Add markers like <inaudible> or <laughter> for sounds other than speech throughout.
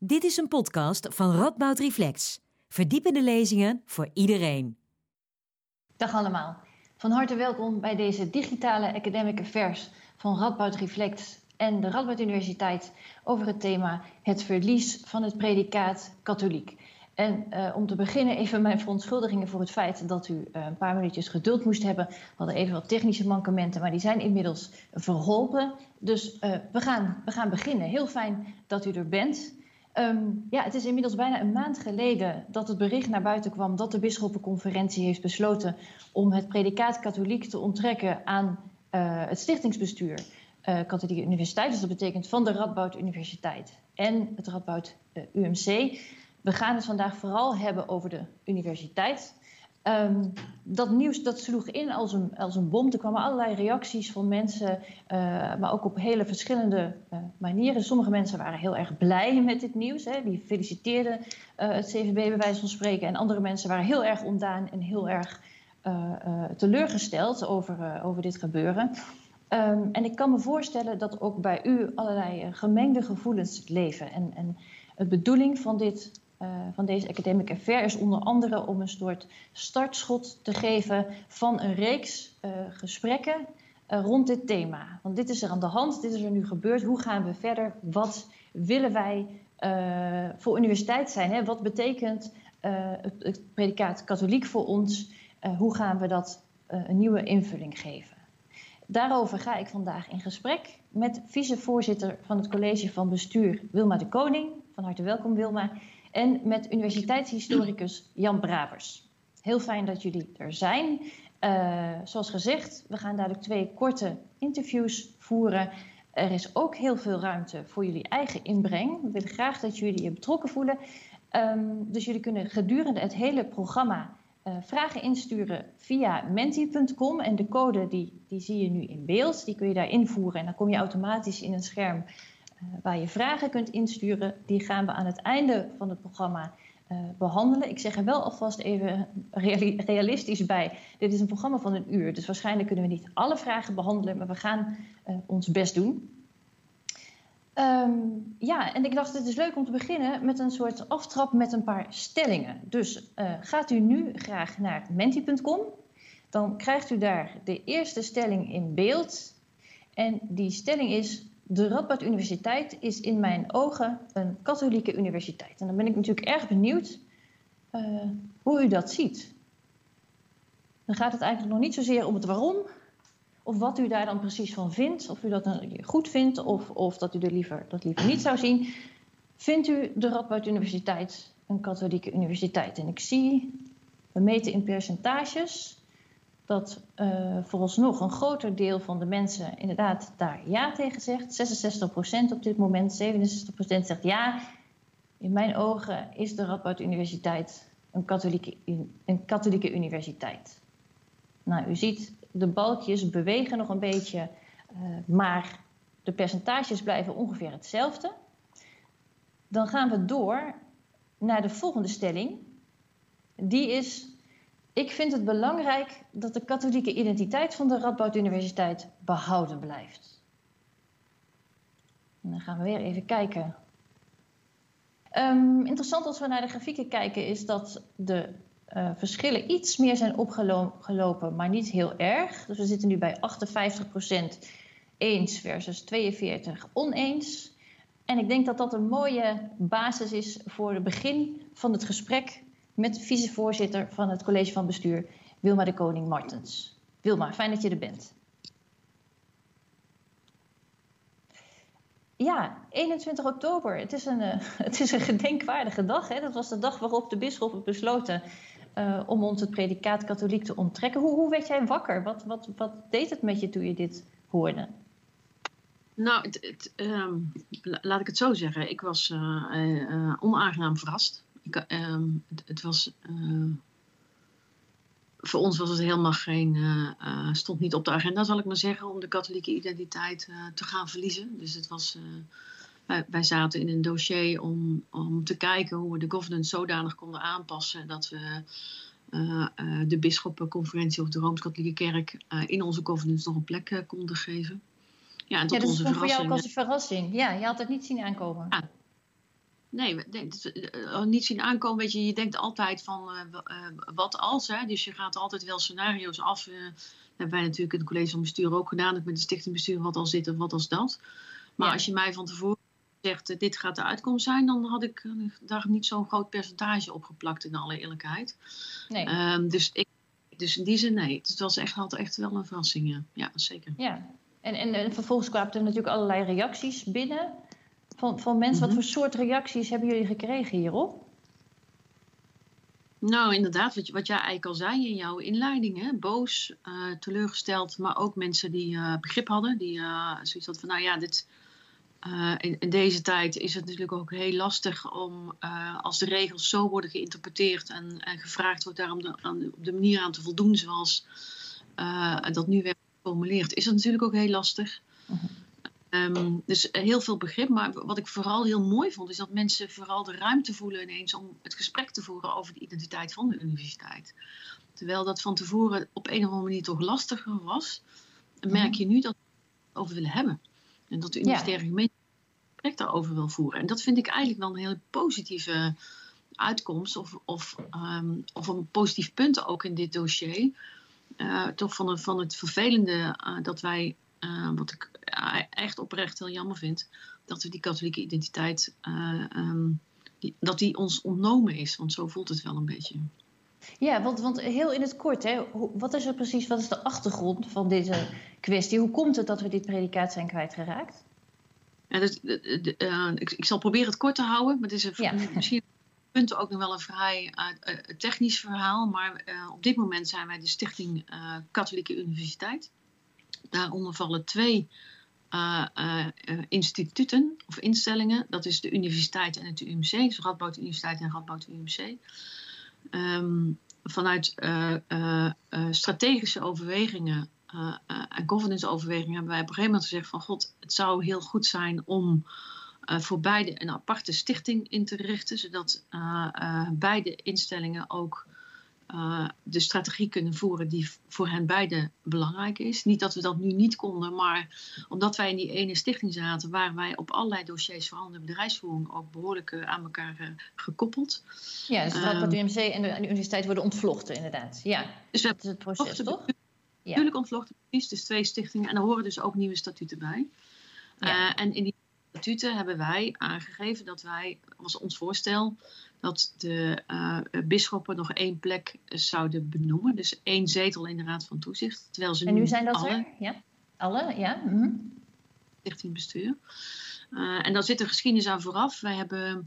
Dit is een podcast van Radboud Reflex. Verdiepende lezingen voor iedereen. Dag allemaal. Van harte welkom bij deze digitale Academic Affairs van Radboud Reflex en de Radboud Universiteit over het thema het verlies van het predicaat katholiek. En uh, om te beginnen even mijn verontschuldigingen voor het feit dat u uh, een paar minuutjes geduld moest hebben. We hadden even wat technische mankementen, maar die zijn inmiddels verholpen. Dus uh, we, gaan, we gaan beginnen. Heel fijn dat u er bent. Um, ja, het is inmiddels bijna een maand geleden dat het bericht naar buiten kwam dat de Bisschoppenconferentie heeft besloten om het predicaat katholiek te onttrekken aan het stichtingsbestuur Katholieke Universiteit. Dus dat betekent van de Radboud Universiteit en het Radboud UMC. We gaan het vandaag vooral hebben over de universiteit. Um, dat nieuws dat sloeg in als een, als een bom. Er kwamen allerlei reacties van mensen, uh, maar ook op hele verschillende uh, manieren. Sommige mensen waren heel erg blij met dit nieuws. Hè. Die feliciteerden uh, het CVB bij wijze van spreken. En andere mensen waren heel erg ontdaan en heel erg teleurgesteld over, over dit gebeuren. Um, en ik kan me voorstellen dat ook bij u allerlei gemengde gevoelens leven. En, en de bedoeling van dit uh, van deze Academic Affair is onder andere om een soort startschot te geven van een reeks uh, gesprekken uh, rond dit thema. Want dit is er aan de hand, dit is er nu gebeurd. Hoe gaan we verder? Wat willen wij voor universiteit zijn? Hè? Wat betekent het, het, predicaat katholiek voor ons? hoe gaan we dat een nieuwe invulling geven? Daarover ga ik vandaag in gesprek met vicevoorzitter van het college van bestuur Wilma de Koning. Van harte welkom Wilma. En met universiteitshistoricus Jan Bravers. Heel fijn dat jullie er zijn. Uh, zoals gezegd, we gaan dadelijk twee korte interviews voeren. Er is ook heel veel ruimte voor jullie eigen inbreng. We willen graag dat jullie je betrokken voelen. Um, dus jullie kunnen gedurende het hele programma uh, vragen insturen via menti.com. En de code die, die zie je nu in beeld. Die kun je daar invoeren en dan kom je automatisch in een scherm waar je vragen kunt insturen. Die gaan we aan het einde van het programma uh, behandelen. Ik zeg er wel alvast even realistisch bij. Dit is een programma van een uur, dus waarschijnlijk kunnen we niet alle vragen behandelen, maar we gaan uh, ons best doen. Um, ja, en ik dacht het is leuk om te beginnen met een soort aftrap met een paar stellingen. Dus gaat u nu graag naar menti.com, dan krijgt u daar de eerste stelling in beeld. En die stelling is de Radboud Universiteit is in mijn ogen een katholieke universiteit. En dan ben ik natuurlijk erg benieuwd uh, hoe u dat ziet. Dan gaat het eigenlijk nog niet zozeer om het waarom, of wat u daar dan precies van vindt. Of u dat goed vindt, of, of dat u er liever, dat liever niet zou zien. Vindt u de Radboud Universiteit een katholieke universiteit? En ik zie, we meten in percentages dat uh, vooralsnog een groter deel van de mensen inderdaad daar ja tegen zegt. 66% op dit moment, 67% zegt ja. In mijn ogen is de Radboud Universiteit een katholieke, een katholieke universiteit. Nou, u ziet, de balkjes bewegen nog een beetje, uh, maar de percentages blijven ongeveer hetzelfde. Dan gaan we door naar de volgende stelling. Die is ik vind het belangrijk dat de katholieke identiteit van de Radboud Universiteit behouden blijft. En dan gaan we weer even kijken. Um, interessant als we naar de grafieken kijken is dat de uh, verschillen iets meer zijn opgelopen, maar niet heel erg. Dus we zitten nu bij 58% eens versus 42 oneens. En ik denk dat dat een mooie basis is voor het begin van het gesprek met vicevoorzitter van het college van bestuur, Wilma de Koning Martens. Wilma, fijn dat je er bent. Ja, 21 oktober. Het is een, uh, <laughs> het is een gedenkwaardige dag. Hè? Dat was de dag waarop de bisschop besloten uh, om ons het predicaat katholiek te onttrekken. Hoe, hoe werd jij wakker? Wat, wat, wat deed het met je toen je dit hoorde? Nou, het, um, laat ik het zo zeggen. Ik was uh, onaangenaam verrast. Ik, uh, het, het, was. Uh, voor ons was het helemaal geen. Uh, stond niet op de agenda, zal ik maar zeggen, om de katholieke identiteit te gaan verliezen. Dus het was. Wij, wij, zaten in een dossier om, om te kijken hoe we de governance zodanig konden aanpassen dat we. de bisschoppenconferentie of de Rooms-Katholieke Kerk in onze governance nog een plek konden geven. Ja, en tot ja, dat onze is voor jou ook als een verrassing. Ja, je had het niet zien aankomen. Ja, Nee, nee uh, niet zien aankomen. Weet je, je denkt altijd van wat als. Hè? Dus je gaat altijd wel scenario's af. dat hebben wij natuurlijk in het college van bestuur ook gedaan. Met de stichtingbestuur wat als dit of wat als dat. Maar als je mij van tevoren zegt, dit gaat de uitkomst zijn, dan had ik daar niet zo'n groot percentage op geplakt in alle eerlijkheid. Nee. Um, dus, ik, dus in die zin, nee. Het was echt, had echt wel een verrassing, ja. ja zeker. Ja, en, en, en vervolgens kwamen er natuurlijk allerlei reacties binnen van, van mensen. Wat mhm. voor soort reacties hebben jullie gekregen hierop? Nou, inderdaad, wat, wat jij eigenlijk al zei in jouw inleiding. Hè? Boos, uh, teleurgesteld, maar ook mensen die uh, begrip hadden. Die uh, zoiets hadden van, nou ja, dit, in, in, deze tijd is het natuurlijk ook heel lastig om, als de regels zo worden geïnterpreteerd en, en gevraagd wordt daar om de, aan, op de manier aan te voldoen zoals dat nu werd geformuleerd, is het natuurlijk ook heel lastig. Mhm. Ehm, dus heel veel begrip. Maar wat ik vooral heel mooi vond, is dat mensen vooral de ruimte voelen ineens om het gesprek te voeren over de identiteit van de universiteit. Terwijl dat van tevoren op een of andere manier toch lastiger was, merk je nu dat we het over willen hebben. En dat de universitaire ja. gemeente het gesprek daarover wil voeren. En dat vind ik eigenlijk wel een hele positieve uitkomst, of, of, um, of een positief punt ook in dit dossier. Uh, toch van, het, van het vervelende uh, dat wij uh, wat ik echt oprecht heel jammer vind, dat we die katholieke identiteit, uh, um, die, dat die ons ontnomen is. Want zo voelt het wel een beetje. Ja, want, want heel in het kort, hè, wat is er precies, wat is de achtergrond van deze kwestie? Hoe komt het dat we dit predicaat zijn kwijtgeraakt? Ja, dus, uh, ik, ik, zal proberen het kort te houden, maar het is een, ja. <laughs> misschien punten ook nog wel een vrij uh, technisch verhaal. Maar op dit moment zijn wij de Stichting Katholieke Universiteit. Daaronder vallen twee uh, uh, instituten of instellingen. Dat is de universiteit en het UMC, dus Radboud Universiteit en Radboud UMC. Um, vanuit strategische overwegingen en governance overwegingen hebben wij op een gegeven moment gezegd van god, het zou heel goed zijn om voor beide een aparte stichting in te richten, zodat beide instellingen ook uh, de strategie kunnen voeren die voor hen beiden belangrijk is. Niet dat we dat nu niet konden, maar omdat wij in die ene stichting zaten, waren wij op allerlei dossiers, vooral de bedrijfsvoering, ook behoorlijk uh, aan elkaar uh, gekoppeld. Ja, dus wat het UMC en de, universiteit worden ontvlochten, inderdaad. Ja, dus dat is het proces, toch? Natuurlijk ja. ontvlochten, precies. Dus twee stichtingen en er horen dus ook nieuwe statuten bij. Ja. en in die statuten hebben wij aangegeven dat wij, was ons voorstel, dat de uh, bisschoppen nog één plek zouden benoemen. Dus één zetel in de Raad van Toezicht. Terwijl ze en nu, zijn dat alle, er? Ja, alle, ja. Mm -hmm. bestuur. Uh, en dan zit er geschiedenis aan vooraf. Wij hebben, nou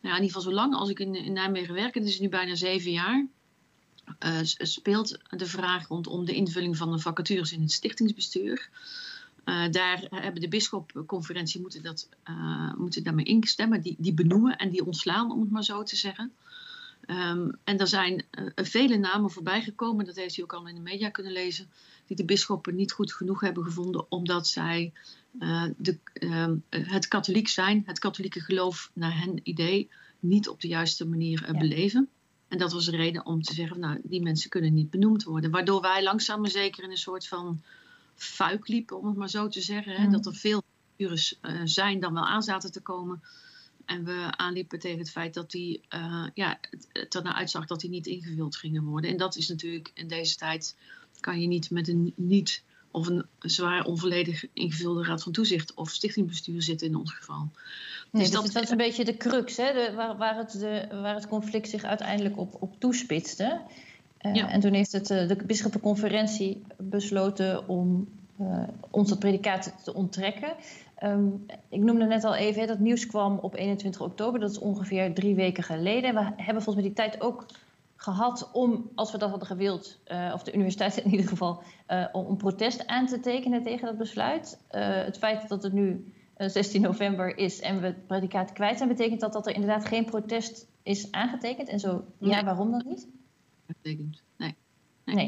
ja, in ieder geval zo lang als ik in, in Nijmegen werk, het is nu bijna zeven jaar, uh, speelt de vraag rondom de invulling van de vacatures in het stichtingsbestuur. Uh, daar hebben de bisschopconferentie moeten, dat, uh, moeten daarmee instemmen, die, die benoemen en die ontslaan, om het maar zo te zeggen. Um, en er zijn uh, vele namen voorbij gekomen, dat heeft u ook al in de media kunnen lezen, die de bisschoppen niet goed genoeg hebben gevonden, omdat zij de, ehm, het katholiek zijn, het katholieke geloof naar hen idee, niet op de juiste manier ja. beleven. En dat was de reden om te zeggen, nou, die mensen kunnen niet benoemd worden. Waardoor wij langzaam maar zeker in een soort van fuik liepen, om het maar zo te zeggen. Hè? Mm. Dat er veel uren uh, zijn dan wel aan zaten te komen. En we aanliepen tegen het feit dat die, uh, ja, het ernaar uitzag dat die niet ingevuld gingen worden. En dat is natuurlijk in deze tijd, kan je niet met een niet of een zwaar onvolledig ingevulde raad van toezicht of stichtingbestuur zitten in ons geval. Nee, dus, dat, dat, is een beetje de crux, hè? De, waar, waar, het de, waar het conflict zich uiteindelijk op, op toespitste. Uh, En toen heeft het, uh, de bisschoppenconferentie besloten om uh, ons dat predicaat te onttrekken. Um, ik noemde net al even, dat nieuws kwam op 21 oktober, dat is ongeveer drie weken geleden. We hebben volgens mij die tijd ook gehad om, als we dat hadden gewild, of de universiteit in ieder geval, om protest aan te tekenen tegen dat besluit. het feit dat het nu 16 november is en we het predicaat kwijt zijn, betekent dat dat er inderdaad geen protest is aangetekend? En zo, ja, waarom dan niet? Betekent. Nee. Nee. nee.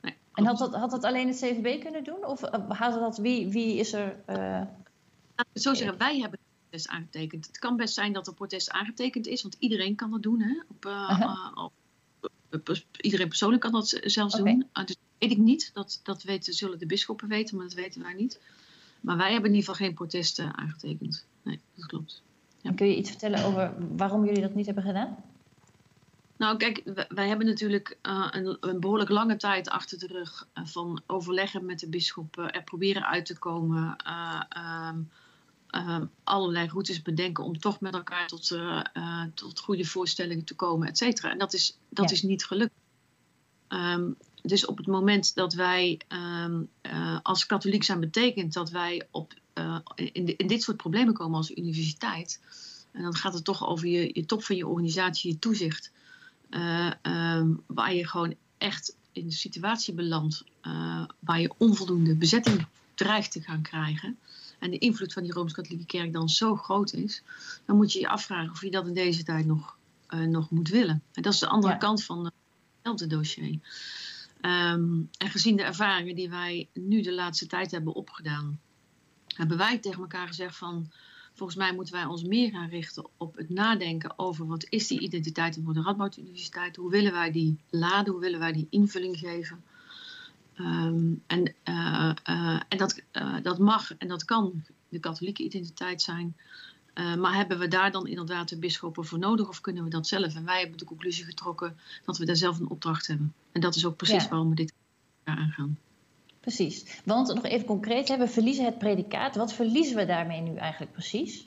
nee en had dat, had dat alleen het CVB kunnen doen? Of uh, hadden dat, wie, wie is er... Uh... Zo zeggen, wij hebben het protest aangetekend. Het kan best zijn dat er protest aangetekend is, want iedereen kan dat doen. Hè? Op, uh, -huh. op, iedereen persoonlijk kan dat zelfs okay. doen. Uh, dus weet ik niet. Dat, dat weten, zullen de bisschoppen weten, maar dat weten wij niet. Maar wij hebben in ieder geval geen protesten aangetekend. Nee, dat klopt. En kun je iets vertellen over waarom jullie dat niet hebben gedaan? Nou, kijk, wij hebben natuurlijk uh, een, een, behoorlijk lange tijd achter de rug uh, van overleggen met de bisschop, uh, er proberen uit te komen, um, um, allerlei routes bedenken om toch met elkaar tot, tot goede voorstellingen te komen, et cetera. En dat is, dat ja. is niet gelukt. Um, dus op het moment dat wij als katholiek zijn, betekent dat wij op, in, de, in dit soort problemen komen als universiteit. En dan gaat het toch over je, je top van je organisatie, je toezicht. Uh, um, waar je gewoon echt in een situatie belandt uh, waar je onvoldoende bezetting dreigt te gaan krijgen. En de invloed van die Rooms-Katholieke Kerk dan zo groot is, dan moet je je afvragen of je dat in deze tijd nog, uh, nog moet willen. En dat is de andere ja. kant van hetzelfde dossier. Um, en gezien de ervaringen die wij nu de laatste tijd hebben opgedaan, hebben wij tegen elkaar gezegd van Volgens mij moeten wij ons meer gaan richten op het nadenken over wat is die identiteit voor de Radboud Universiteit? Hoe willen wij die laden? Hoe willen wij die invulling geven? Um, en uh, uh, en dat, uh, dat mag en dat kan de katholieke identiteit zijn. maar hebben we daar dan inderdaad de bisschoppen voor nodig of kunnen we dat zelf? En wij hebben de conclusie getrokken dat we daar zelf een opdracht hebben. En dat is ook precies ja. waarom we dit aangaan. Precies. Want nog even concreet, hè, we verliezen het predicaat. Wat verliezen we daarmee nu eigenlijk precies?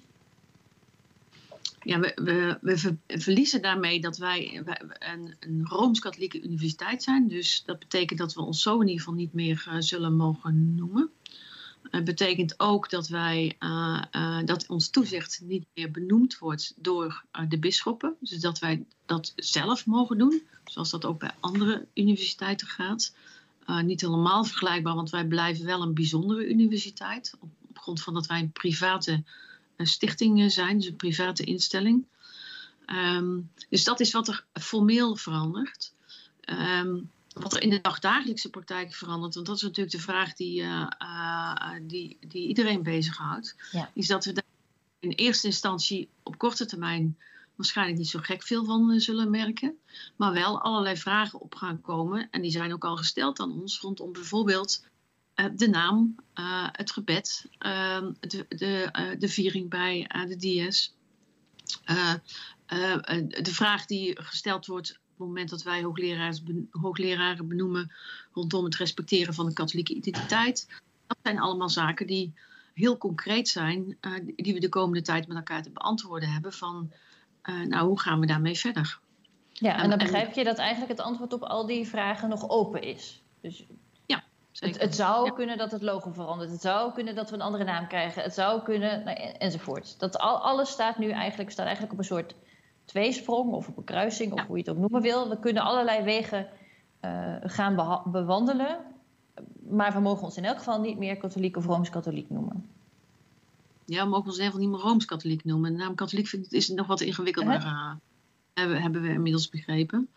Ja, we, we, we ver, verliezen daarmee dat wij, een, een Rooms-Katholieke universiteit zijn. Dus dat betekent dat we ons zo in ieder geval niet meer uh, zullen mogen noemen. Het betekent ook dat, wij, uh, uh, dat ons toezicht niet meer benoemd wordt door de bisschoppen. Dus dat wij dat zelf mogen doen, zoals dat ook bij andere universiteiten gaat. Uh, niet helemaal vergelijkbaar, want wij blijven wel een bijzondere universiteit. Op, op grond van dat wij een private uh, stichting zijn, dus een private instelling. Um, dus dat is wat er formeel verandert. Um, wat er in de dagdagelijkse praktijk verandert, want dat is natuurlijk de vraag die, uh, die, die iedereen bezighoudt, ja. is dat we in eerste instantie op korte termijn waarschijnlijk niet zo gek veel van uh, zullen merken. Maar wel allerlei vragen op gaan komen. En die zijn ook al gesteld aan ons rondom bijvoorbeeld uh, de naam, uh, het gebed, ehm, de, de, de viering bij de DS. de vraag die gesteld wordt op het moment dat wij hoogleraren benoemen rondom het respecteren van de katholieke identiteit. Dat zijn allemaal zaken die heel concreet zijn, die we de komende tijd met elkaar te beantwoorden hebben. Van uh, nou, hoe gaan we daarmee verder? Ja, en dan begrijp je dat eigenlijk het antwoord op al die vragen nog open is. Dus ja, zeker. Het, het zou ja. kunnen dat het logo verandert. Het zou kunnen dat we een andere naam krijgen. Het zou kunnen, nou, enzovoort. Dat al, alles staat nu eigenlijk, staat eigenlijk op een soort tweesprong of op een kruising, of ja. hoe je het ook noemen wil. We kunnen allerlei wegen uh, gaan bewandelen. Maar we mogen ons in elk geval niet meer katholiek of rooms-katholiek noemen. Ja, we mogen ons in ieder geval niet meer Rooms-Katholiek noemen. De naam katholiek vind, is nog wat ingewikkelder, uh, hebben, hebben we inmiddels begrepen.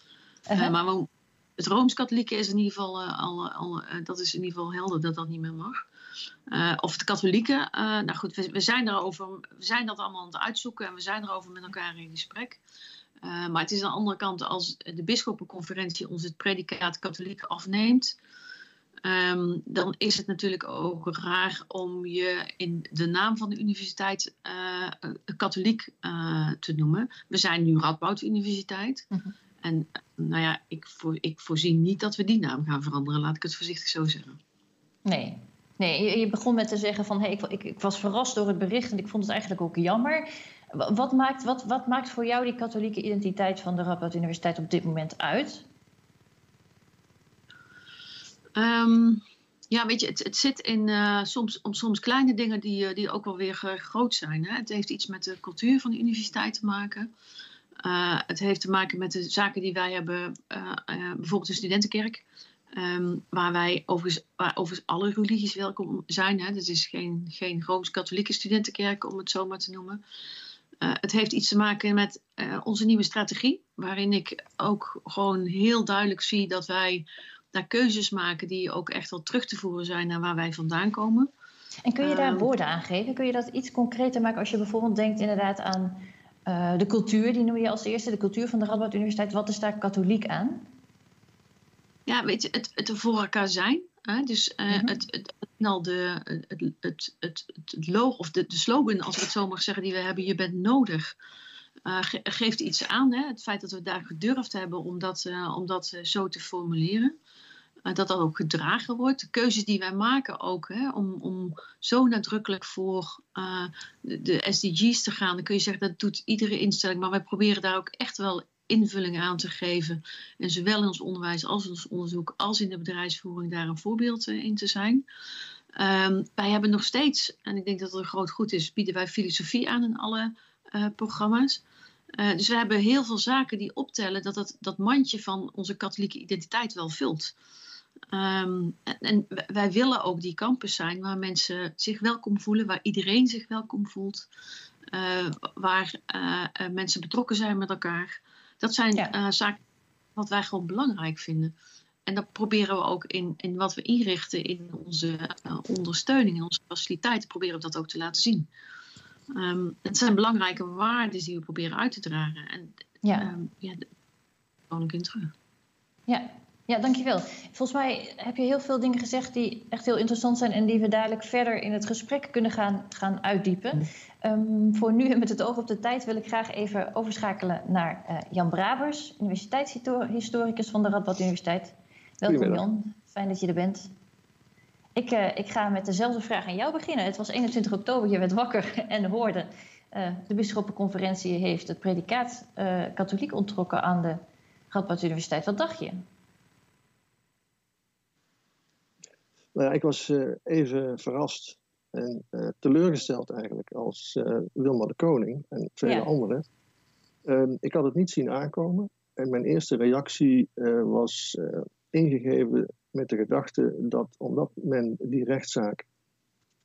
Uh-huh. Uh, maar we, het Rooms-Katholieke is in ieder geval, uh, al, al dat is in ieder geval helder dat dat niet meer mag. of het katholieke, nou goed, we, we, zijn erover, we zijn dat allemaal aan het uitzoeken en we zijn erover met elkaar in gesprek. maar het is aan de andere kant, als de bisschoppenconferentie ons het predicaat katholiek afneemt, Um, dan is het natuurlijk ook raar om je in de naam van de universiteit uh, katholiek uh, te noemen. We zijn nu Radboud Universiteit. -huh. En nou ja, ik, voor, ik voorzie niet dat we die naam gaan veranderen, laat ik het voorzichtig zo zeggen. Nee, nee je, je begon met te zeggen van hey, ik, ik, ik, was verrast door het bericht en ik vond het eigenlijk ook jammer. Wat maakt, wat, wat maakt voor jou die katholieke identiteit van de Radboud Universiteit op dit moment uit? Um, ja, weet je, het, het zit in uh, soms, om, soms kleine dingen die, die ook wel weer uh, groot zijn. Hè? Het heeft iets met de cultuur van de universiteit te maken. Het heeft te maken met de zaken die wij hebben, bijvoorbeeld de studentenkerk. Um, waar wij overigens, waar alle religies welkom zijn. Hè? Het is geen, geen rooms-katholieke studentenkerk, om het zo maar te noemen. het heeft iets te maken met onze nieuwe strategie. Waarin ik ook gewoon heel duidelijk zie dat wij daar keuzes maken die ook echt wel terug te voeren zijn naar waar wij vandaan komen. En kun je daar uh, woorden aan geven? Kun je dat iets concreter maken als je bijvoorbeeld denkt inderdaad aan uh, de cultuur, die noem je als eerste, de cultuur van de Radboud Universiteit. Wat is daar katholiek aan? Ja, weet je, het, het voor elkaar zijn. Hè? Dus uh, mm -hmm. het, het, snel de, het, het, het, het logo, of de, de slogan, als ik het zo mag zeggen, die we hebben, je bent nodig. Uh, geeft iets aan. Hè? Het feit dat we daar gedurfd hebben om dat, uh, om dat zo te formuleren. Uh, dat dat ook gedragen wordt. De keuzes die wij maken ook, hè, om, om zo nadrukkelijk voor de, de, SDG's te gaan, dan kun je zeggen dat doet iedere instelling, maar wij proberen daar ook echt wel invullingen aan te geven. En zowel in ons onderwijs als in ons onderzoek, als in de bedrijfsvoering daar een voorbeeld in te zijn. Um, wij hebben nog steeds, en ik denk dat het een groot goed is, bieden wij filosofie aan in alle programma's. Dus we hebben heel veel zaken die optellen dat dat, dat mandje van onze katholieke identiteit wel vult. Um, en, en, wij willen ook die campus zijn waar mensen zich welkom voelen, waar iedereen zich welkom voelt, uh, waar mensen betrokken zijn met elkaar. Dat zijn ja. zaken wat wij gewoon belangrijk vinden. En dat proberen we ook in, in wat we inrichten in onze ondersteuning, in onze faciliteiten, proberen we dat ook te laten zien. Um, het zijn belangrijke waarden die we proberen uit te dragen. En ja, um, ja gewoon een terug. Ja. Ja, dankjewel. Volgens mij heb je heel veel dingen gezegd die echt heel interessant zijn en die we dadelijk verder in het gesprek kunnen gaan, gaan uitdiepen. Um, voor nu en met het oog op de tijd wil ik graag even overschakelen naar uh, Jan Brabers, universiteitshistoricus van de Radboud Universiteit. Welkom Jan, fijn dat je er bent. Ik, uh, ik ga met dezelfde vraag aan jou beginnen. Het was 21 oktober, je werd wakker <laughs> en hoorde... Uh, de bisschoppenconferentie heeft het predicaat katholiek onttrokken aan de Radboud Universiteit. Wat dacht je? Nou ja, ik was even verrast en teleurgesteld eigenlijk als Wilma de Koning en vele ja. anderen. Ehm, ik had het niet zien aankomen. En mijn eerste reactie was ingegeven met de gedachte dat omdat men die rechtszaak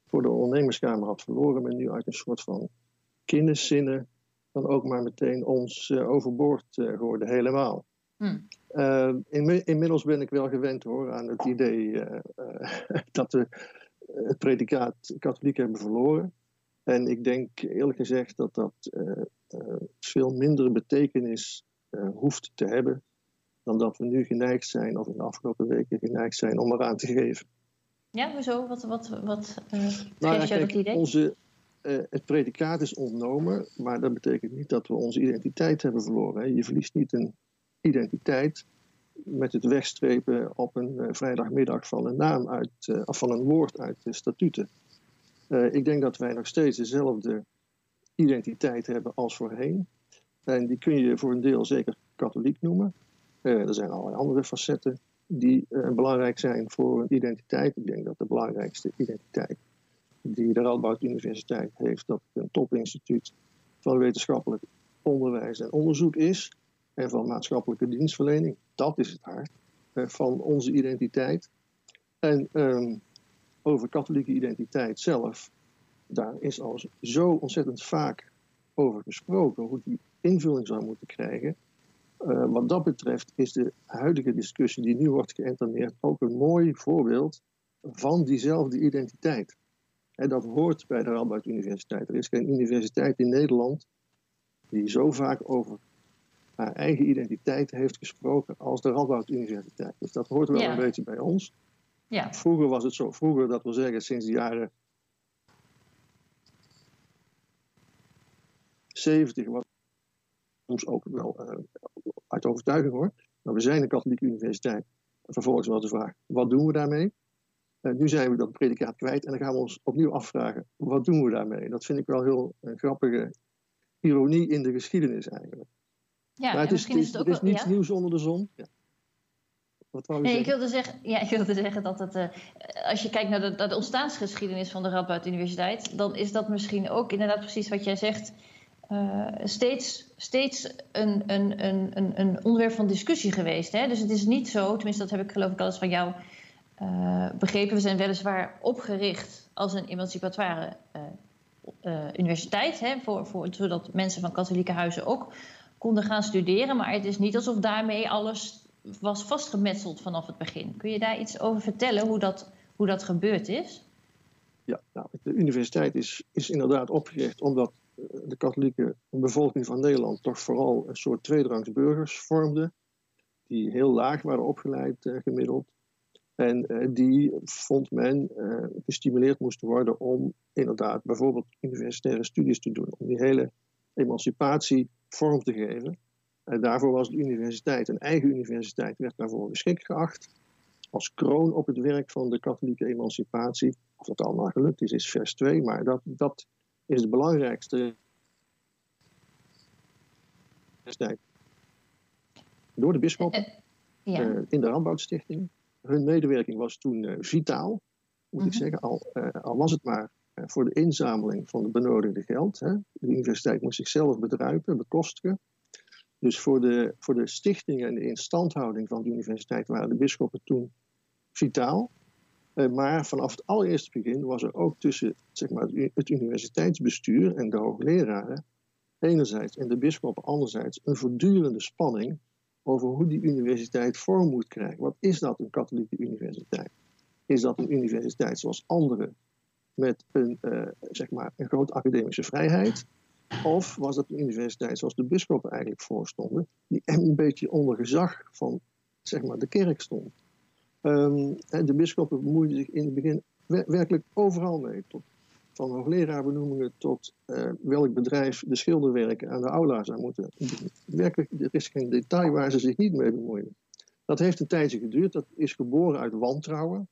voor de ondernemerskamer had verloren, men nu uit een soort van kinderzinnen dan ook maar meteen ons uh, overboord uh, geworden, helemaal. Hmm. Uh, in, inmiddels ben ik wel gewend hoor aan het idee <laughs> dat we het predicaat katholiek hebben verloren. En ik denk eerlijk gezegd dat dat veel minder betekenis hoeft te hebben dan dat we nu geneigd zijn, of in de afgelopen weken geneigd zijn, om eraan te geven. Ja, hoezo? Wat, wat, wat nou, geeft jou dat idee? Onze, uh, het predicaat is ontnomen, maar dat betekent niet dat we onze identiteit hebben verloren. Hè. Je verliest niet een identiteit met het wegstrepen op een uh, vrijdagmiddag van een naam uit, of van een woord uit de statuten. ik denk dat wij nog steeds dezelfde identiteit hebben als voorheen. En die kun je voor een deel zeker katholiek noemen. Er zijn allerlei andere facetten die belangrijk zijn voor een identiteit. Ik denk dat de belangrijkste identiteit die de Radboud Universiteit heeft, dat het een topinstituut van wetenschappelijk onderwijs en onderzoek is en van maatschappelijke dienstverlening. Dat is het hart uh, van onze identiteit. En um, over katholieke identiteit zelf, daar is al zo ontzettend vaak over gesproken, hoe die invulling zou moeten krijgen. Uh, wat dat betreft is de huidige discussie die nu wordt geïnterneerd ook een mooi voorbeeld van diezelfde identiteit. En dat hoort bij de Radboud Universiteit. Er is geen universiteit in Nederland die zo vaak over haar eigen identiteit heeft gesproken als de Radboud Universiteit. Dus dat hoort wel ja. een beetje bij ons. Ja. Vroeger was het zo, vroeger, dat wil zeggen sinds de jaren 70 was soms ook wel uh, uit overtuiging hoor. Maar we zijn een katholieke universiteit. Vervolgens was de vraag, wat doen we daarmee? Uh, nu zijn we dat predicaat kwijt en dan gaan we ons opnieuw afvragen, wat doen we daarmee? Dat vind ik wel heel een grappige ironie in de geschiedenis eigenlijk. Ja, maar het is, het is, het is niets ja? nieuws onder de zon. Ja. Nee, ik wilde, zeggen, ja, ik wilde zeggen dat het, uh, als je kijkt naar de, naar de ontstaansgeschiedenis van de Radboud Universiteit, dan is dat misschien ook inderdaad precies wat jij zegt uh, steeds, steeds een, een, een, een, onderwerp van discussie geweest. Hè? Dus het is niet zo, tenminste dat heb ik geloof ik al eens van jou uh, begrepen. We zijn weliswaar opgericht als een emancipatoire uh, universiteit. Hè? Voor, voor, zodat mensen van katholieke huizen ook konden gaan studeren. Maar het is niet alsof daarmee alles was vastgemetseld vanaf het begin. Kun je daar iets over vertellen, hoe dat, hoe dat gebeurd is? Ja, nou, de universiteit is, is inderdaad opgericht omdat de katholieke bevolking van Nederland toch vooral een soort tweederangs burgers vormde, die heel laag waren opgeleid uh, gemiddeld. En uh, die vond men uh, gestimuleerd moest worden om inderdaad bijvoorbeeld universitaire studies te doen. Om die hele emancipatie vorm te geven. En daarvoor was de universiteit, een eigen universiteit, werd daarvoor geschikt geacht. Als kroon op het werk van de katholieke emancipatie. Of dat allemaal gelukt is, is vers 2. Maar dat, dat is de belangrijkste door de bisschop ja. in de Radboudstichting hun medewerking was toen uh, vitaal, moet ik mhm. zeggen. Al, al, was het maar voor de inzameling van het benodigde geld. Hè. De universiteit moest zichzelf bedruipen, bekostigen. Dus voor de, voor de stichting en de instandhouding van de universiteit waren de bisschoppen toen vitaal. maar vanaf het allereerste begin was er ook tussen zeg maar, het universiteitsbestuur en de hoogleraren enerzijds en de bisschoppen anderzijds een voortdurende spanning over hoe die universiteit vorm moet krijgen. Wat is dat, een katholieke universiteit? Is dat een universiteit zoals andere, met een, uh, zeg maar een grote academische vrijheid? Of was dat een universiteit zoals de bisschoppen eigenlijk voorstonden, die een beetje onder gezag van zeg maar, de kerk stond? Um, de bisschoppen bemoeiden zich in het begin werkelijk overal mee, tot van hoogleraarbenoemingen tot uh, welk bedrijf de schilderwerken aan de aula zou moeten. Werkelijk, er is geen detail waar ze zich niet mee bemoeien. Dat heeft een tijdje geduurd, dat is geboren uit wantrouwen.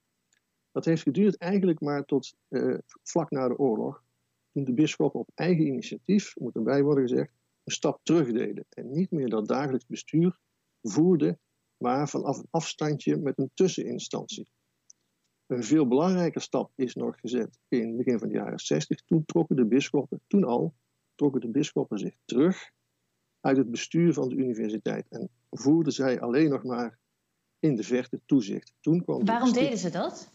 Dat heeft geduurd eigenlijk maar tot uh, vlak na de oorlog, toen de bisschoppen op eigen initiatief, moet erbij worden gezegd, een stap terugdeden. En niet meer dat dagelijks bestuur voerden, maar vanaf een afstandje met een tusseninstantie. Een veel belangrijker stap is nog gezet in het begin van de jaren 60. Toen trokken de bisschoppen, toen al, trokken de bisschoppen zich terug uit het bestuur van de universiteit en voerden zij alleen nog maar in de verte toezicht. Toen kwam Waarom deden ze dat?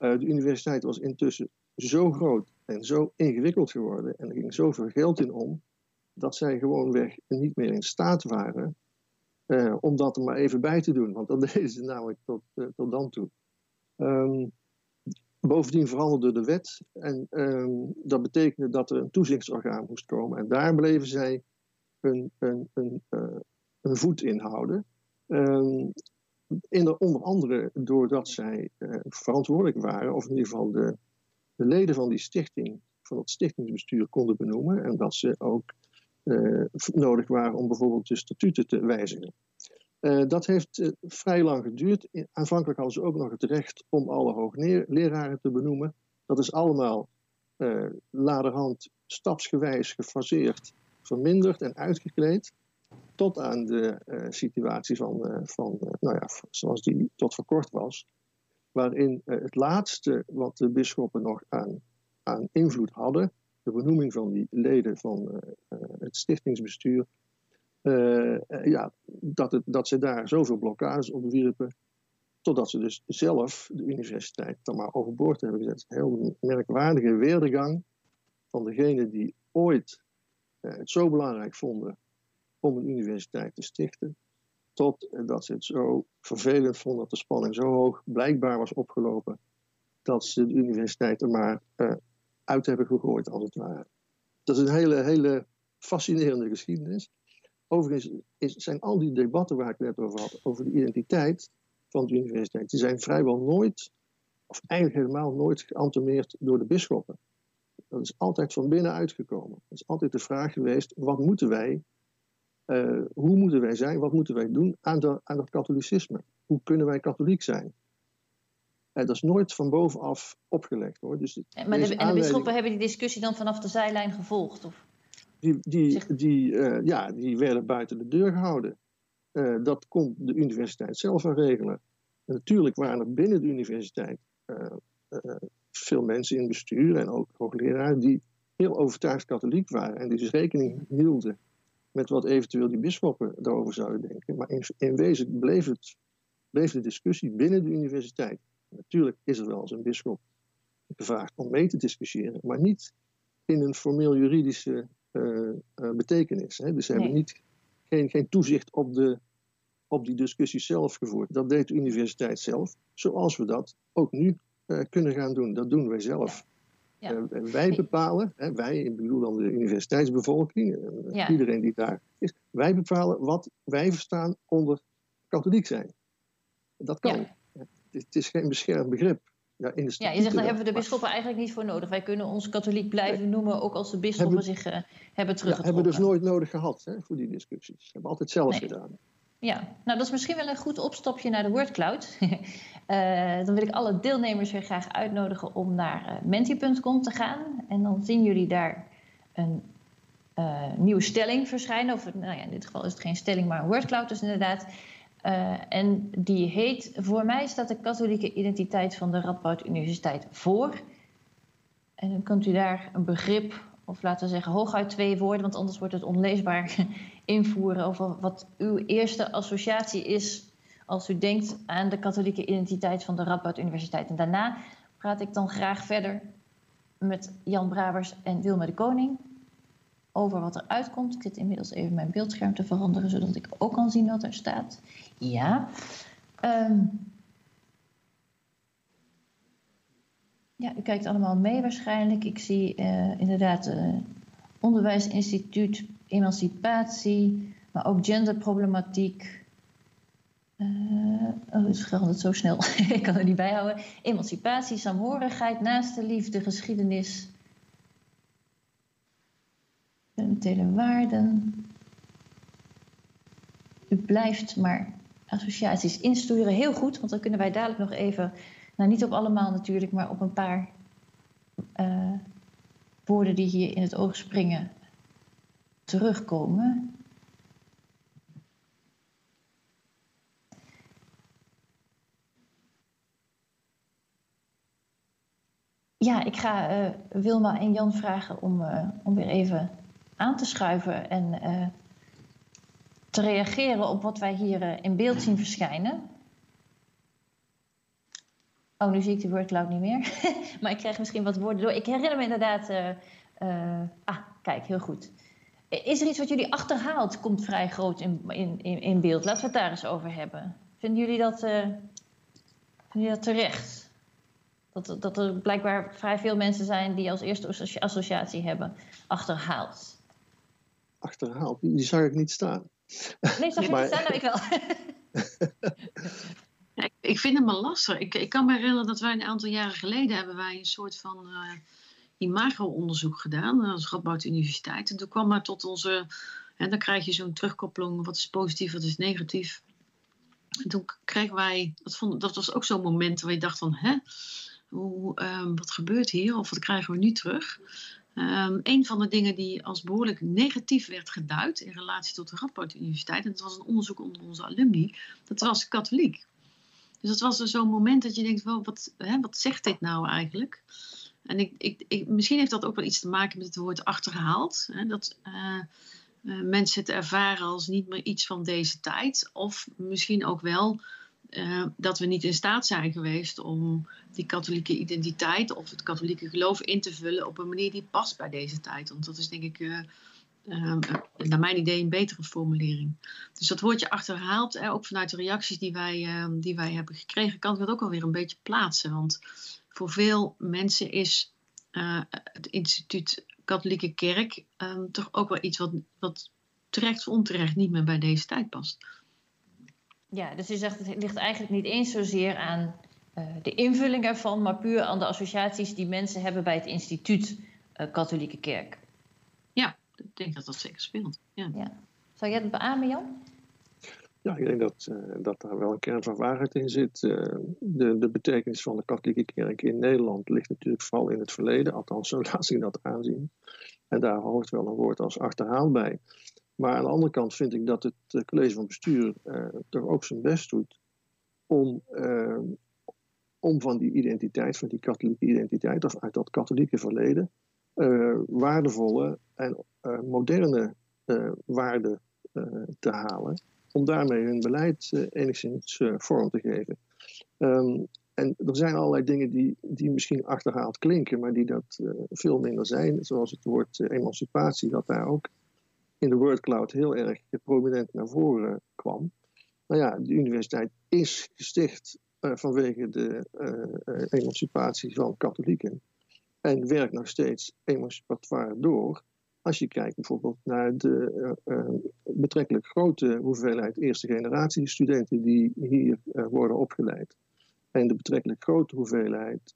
Uh, de universiteit was intussen zo groot en zo ingewikkeld geworden en er ging zoveel geld in om, dat zij gewoonweg niet meer in staat waren uh, om dat er maar even bij te doen. Want dat <laughs> deden ze namelijk tot, uh, tot dan toe. Um, bovendien veranderde de wet en um, dat betekende dat er een toezichtsorgaan moest komen. En daar bleven zij een voet in houden. Um, in de, onder andere doordat zij uh, verantwoordelijk waren, of in ieder geval de, de, leden van die stichting, van het stichtingsbestuur konden benoemen. En dat ze ook uh, nodig waren om bijvoorbeeld de statuten te wijzigen. Uh, dat heeft vrij lang geduurd. Aanvankelijk hadden ze ook nog het recht om alle hoogleraren te benoemen. Dat is allemaal laderhand stapsgewijs gefaseerd, verminderd en uitgekleed. Tot aan de situatie van, van nou ja, zoals die tot voor kort was. Waarin het laatste wat de bisschoppen nog aan, aan invloed hadden, de benoeming van die leden van het stichtingsbestuur, uh, ja, dat, het, dat ze daar zoveel blokkades op wierpen, totdat ze dus zelf de universiteit dan maar overboord hebben gezet. Een heel merkwaardige weerdegang van degene die ooit uh, het zo belangrijk vonden om een universiteit te stichten, tot dat ze het zo vervelend vonden dat de spanning zo hoog blijkbaar was opgelopen, dat ze de universiteit er maar uh, uit hebben gegooid, als het ware. Dat is een hele, hele fascinerende geschiedenis. Overigens is, zijn al die debatten waar ik net over had, over de identiteit van de universiteit, die zijn vrijwel nooit, of eigenlijk helemaal nooit geantemeerd door de bisschoppen. Dat is altijd van binnen uitgekomen. Het is altijd de vraag geweest, wat moeten wij, uh, hoe moeten wij zijn, wat moeten wij doen aan, de, aan dat katholicisme? Hoe kunnen wij katholiek zijn? En dat is nooit van bovenaf opgelegd hoor. Dus maar de, en de bisschoppen hebben die discussie dan vanaf de zijlijn gevolgd? Of? die, die, die, uh, ja, die werden buiten de deur gehouden. Uh, dat kon de universiteit zelf wel regelen. En natuurlijk waren er binnen de universiteit veel mensen in bestuur en ook hoogleraren die heel overtuigd katholiek waren en die dus rekening hielden met wat eventueel die bisschoppen daarover zouden denken. Maar in, in wezen bleef, het, bleef de discussie binnen de universiteit. Natuurlijk is er wel eens een bisschop gevraagd om mee te discussiëren, maar niet in een formeel juridische uh, betekenis. Hè? Dus ze hebben niet, geen, geen toezicht op, de, op die discussie zelf gevoerd. Dat deed de universiteit zelf, zoals we dat ook nu uh, kunnen gaan doen. Dat doen wij zelf. Ja. Ja. wij bepalen, hè, wij, ik bedoel dan de universiteitsbevolking, ja. iedereen die daar is, wij bepalen wat wij verstaan onder katholiek zijn. Dat kan. het is geen beschermd begrip. Ja, in de ja, je zegt, daar hebben we de bisschoppen eigenlijk niet voor nodig. Wij kunnen ons katholiek blijven noemen, ook als de bisschoppen zich uh, hebben teruggetrokken. Ja, hebben we dus nooit nodig gehad hè, voor die discussies. We hebben altijd zelf gedaan. Ja, nou dat is misschien wel een goed opstapje naar de WordCloud. <laughs> uh, dan wil ik alle deelnemers weer graag uitnodigen om naar uh, menti.com te gaan. En dan zien jullie daar een uh, nieuwe stelling verschijnen. Of nou ja, in dit geval is het geen stelling, maar een WordCloud dus inderdaad. En die heet, voor mij staat de katholieke identiteit van de Radboud Universiteit voor. En dan kunt u daar een begrip, of laten we zeggen hooguit twee woorden, want anders wordt het onleesbaar, <laughs> invoeren over wat uw eerste associatie is als u denkt aan de katholieke identiteit van de Radboud Universiteit. En daarna praat ik dan graag verder met Jan Brabers en Wilma de Koning over wat er uitkomt. Ik zit inmiddels even mijn beeldscherm te veranderen, zodat ik ook kan zien wat er staat. Ja. Um, ja, u kijkt allemaal mee waarschijnlijk. Ik zie uh, inderdaad uh, onderwijsinstituut, emancipatie, maar ook genderproblematiek. Uh, oh, het verandert zo snel. <laughs> ik kan er niet bij houden. Emancipatie, saamhorigheid, naaste liefde, geschiedenis, fundamentele waarden. U blijft maar associaties insturen. Heel goed, want dan kunnen wij dadelijk nog even, nou niet op allemaal natuurlijk, maar op een paar uh, woorden die hier in het oog springen terugkomen. Ja, ik ga uh, Wilma en Jan vragen om, uh, om weer even aan te schuiven en uh, te reageren op wat wij hier in beeld zien verschijnen. Oh, nu zie ik de wordcloud niet meer. <laughs> maar ik krijg misschien wat woorden door. Ik herinner me inderdaad. Ah, kijk, heel goed. Is er iets wat jullie achterhaalt? Komt vrij groot in, in, in, beeld. Laten we het daar eens over hebben. Vinden jullie dat, vinden jullie dat terecht? Dat, dat er blijkbaar vrij veel mensen zijn die als eerste associatie hebben achterhaald achterhaald. Die, zag ik niet staan. Nee, zag maar... niet staan? Nou, ik wel. <laughs> ik, vind hem wel lastig. Ik, ik kan me herinneren dat wij een aantal jaren geleden hebben wij een soort van uh, imago-onderzoek gedaan als Radboud Universiteit. En toen kwam maar tot onze, en dan krijg je zo'n terugkoppeling, wat is positief, wat is negatief. En toen kregen wij, dat, vond, dat was ook zo'n moment waar je dacht van, hè, hoe, uh, wat gebeurt hier? Of wat krijgen we nu terug? Um, een van de dingen die als behoorlijk negatief werd geduid in relatie tot de Radboud Universiteit, en dat was een onderzoek onder onze alumni, dat was katholiek. Dus dat was er zo'n moment dat je denkt, wel, wat, hè, wat zegt dit nou eigenlijk? En ik, ik, misschien heeft dat ook wel iets te maken met het woord achterhaald. Hè, dat uh, uh, mensen het ervaren als niet meer iets van deze tijd. Of misschien ook wel uh, dat we niet in staat zijn geweest om die katholieke identiteit of het katholieke geloof in te vullen op een manier die past bij deze tijd. Want dat is denk ik, uh, uh, naar mijn idee, een betere formulering. Dus dat woordje achterhaald, hè, ook vanuit de reacties die wij, die wij hebben gekregen, kan ik dat ook alweer een beetje plaatsen. Want voor veel mensen is het instituut Katholieke Kerk toch ook wel iets wat, wat terecht of onterecht niet meer bij deze tijd past. Ja, dus je zegt het ligt eigenlijk niet eens zozeer aan uh, de invulling ervan, maar puur aan de associaties die mensen hebben bij het instituut uh, Katholieke Kerk. Ja, ik denk dat dat zeker speelt. Ja. ja. Zou jij het beamen, Jan? Ja, ik denk dat, uh, dat daar wel een kern van waarheid in zit. de, de betekenis van de katholieke kerk in Nederland ligt natuurlijk vooral in het verleden, althans zo <laughs> laat zich dat aanzien. En daar hoort wel een woord als achterhaal bij. Maar aan de andere kant vind ik dat het eh, college van bestuur uh, toch ook zijn best doet om, uh, om van die identiteit, van die katholieke identiteit, of uit dat katholieke verleden, uh, waardevolle en moderne waarden te halen. Om daarmee hun beleid enigszins vorm te geven. Um, en er zijn allerlei dingen die, die misschien achterhaald klinken, maar die dat veel minder zijn. Zoals het woord emancipatie, dat daar ook in de wordcloud heel erg prominent naar voren kwam. Nou ja, de universiteit is gesticht uh, vanwege de uh, emancipatie van katholieken. En werkt nog steeds emancipatoire door. Als je kijkt bijvoorbeeld naar de betrekkelijk grote hoeveelheid eerste generatie studenten die hier worden opgeleid. En de betrekkelijk grote hoeveelheid